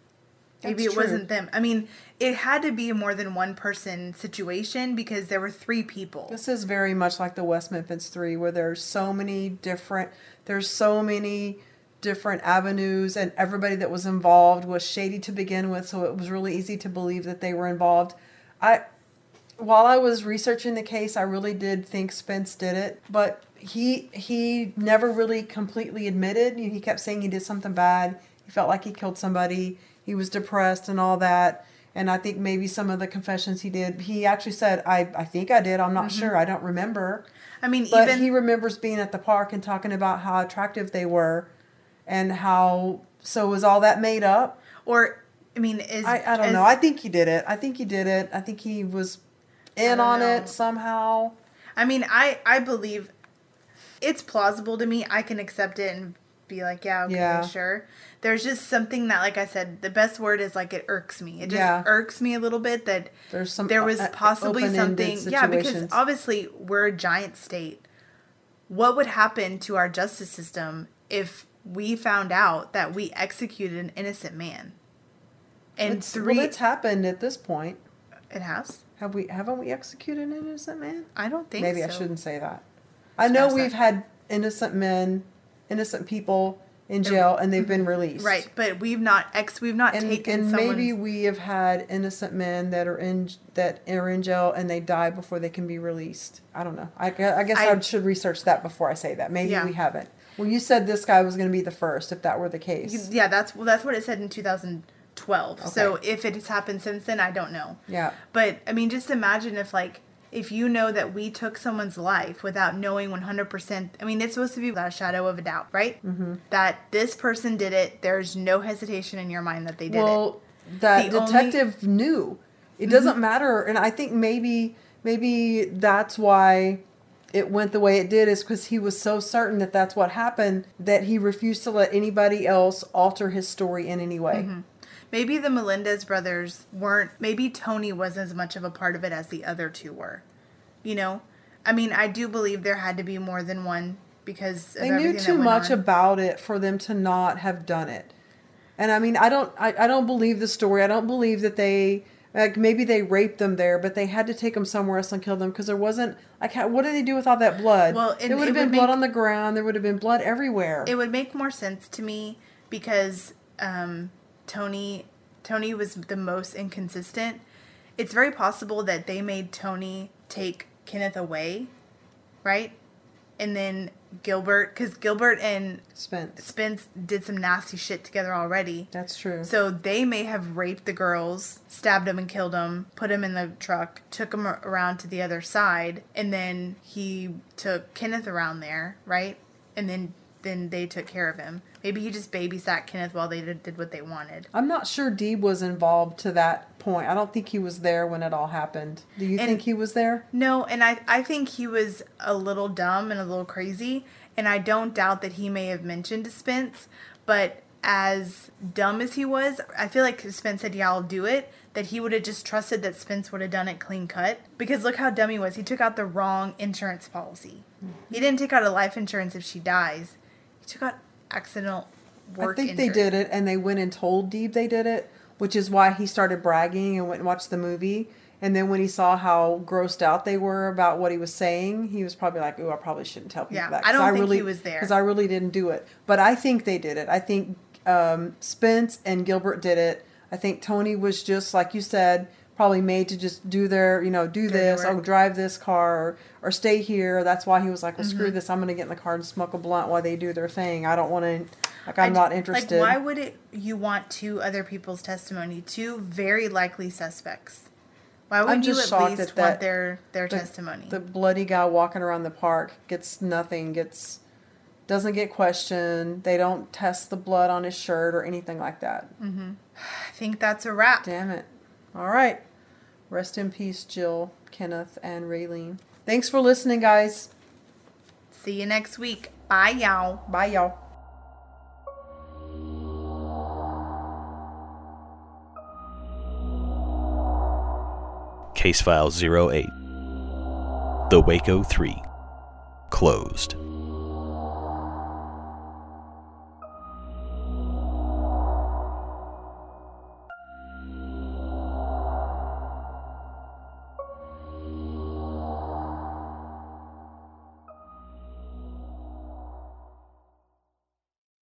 Maybe That's it wasn't them. I mean, it had to be a more than one person situation because there were three people. This is very much like the West Memphis Three, where there's so many different, there's so many different avenues, and everybody that was involved was shady to begin with, so it was really easy to believe that they were involved. I, while I was researching the case, I really did think Spence did it, but he he never really completely admitted. He kept saying he did something bad. He felt like he killed somebody. He was depressed and all that. And I think maybe some of the confessions he did, he actually said, I, I think I did. I'm not mm-hmm. sure. I don't remember. I mean, But even he remembers being at the park and talking about how attractive they were and how. So was all that made up? or I mean, is I, I don't is- know. I think he did it. I think he did it. I think he was in on know. it somehow. I mean, I I believe it's plausible to me. I can accept it and be like, yeah, okay, Yeah. sure. There's just something that, like I said, the best word is like it irks me. It just Yeah. irks me a little bit that There's some there was uh, possibly something. Yeah, because obviously we're a giant state. What would happen to our justice system if we found out that we executed an innocent man? And It's, three, well, it's happened at this point. it has. Have we? Haven't we executed an innocent man? I don't think Maybe I shouldn't say that. I know we've had innocent men, innocent people in jail, and they've mm-hmm. been released. Right, but we've not ex. We've not And, taken and maybe we have had innocent men that are in that are in jail and they die before they can be released. I don't know. I, I guess I, I- should research that before I say that. Maybe Yeah. we haven't. Well, you said this guy was going to be the first, if that were the case. Yeah, that's well, that's what it said in 2012. So if it has happened since then, I don't know. Yeah. But I mean, just imagine if like if you know that we took someone's life without knowing 100%. I mean, it's supposed to be without a shadow of a doubt, right? Mm-hmm. That this person did it. There's no hesitation in your mind that they did it. well, that The only- detective knew. It doesn't matter, and I think maybe maybe that's why it went the way it did is because he was so certain that that's what happened that he refused to let anybody else alter his story in any way. Maybe the Melendez brothers weren't. Maybe Tony wasn't as much of a part of it as the other two were. You know, I mean, I do believe there had to be more than one because of They knew too much on. about it for them to not have done it. And I mean, I don't, I, I don't believe the story. I don't believe that they, like, maybe they raped them there, but they had to take them somewhere else and kill them because there wasn't, like, how, what did they do with all that blood? Well, it, there would have been would blood make- on the ground. There would have been blood everywhere. It would make more sense to me because um, Tony Tony was the most inconsistent. It's very possible that they made Tony take Kenneth away, right? And then Gilbert, because Gilbert and Spence. Spence did some nasty shit together already. That's true. So they may have raped the girls, stabbed them and killed them, put them in the truck, took them around to the other side, and then he took Kenneth around there, right? And then then they took care of him. Maybe he just babysat Kenneth while they did, did what they wanted. I'm not sure Deeb was involved to that point. I don't think he was there when it all happened. Do you And- think he was there? No, and I I think he was a little dumb and a little crazy, and I don't doubt that he may have mentioned to Spence, but as dumb as he was, I feel like Spence said, "Yeah, I'll do it." That he would have just trusted that Spence would have done it clean cut. Because look how dumb he was. He took out the wrong insurance policy. He didn't take out a life insurance if she dies. He out accidental work. I think they did it, and they went and told Deeb they did it, which is why he started bragging and went and watched the movie. And then when he saw how grossed out they were about what he was saying, he was probably like, "Ooh, I probably shouldn't tell people Yeah, that." I don't think he really, was there. because I really didn't do it. But I think they did it. I think um, Spence and Gilbert did it. I think Tony was just like you said, probably made to just do their, you know, do Dirty this, work. oh, drive this car, or, or stay here. That's why he was like, "Well, Mm-hmm. screw this. I'm going to get in the car and smoke a blunt while they do their thing. I don't want to." Like I'm I- not interested. Like, why would it? You want two other people's testimony, two very likely suspects. Why would I'm you at least at that- want their their the- testimony? The bloody guy walking around the park gets nothing, gets doesn't get questioned. They don't test the blood on his shirt or anything like that. Mm-hmm. I think that's a wrap. Damn it. All right. Rest in peace, Jill, Kenneth, and Raylene. Thanks for listening, guys. See you next week. Bye, y'all. Bye, y'all. Case File 08. The Waco 3. Closed.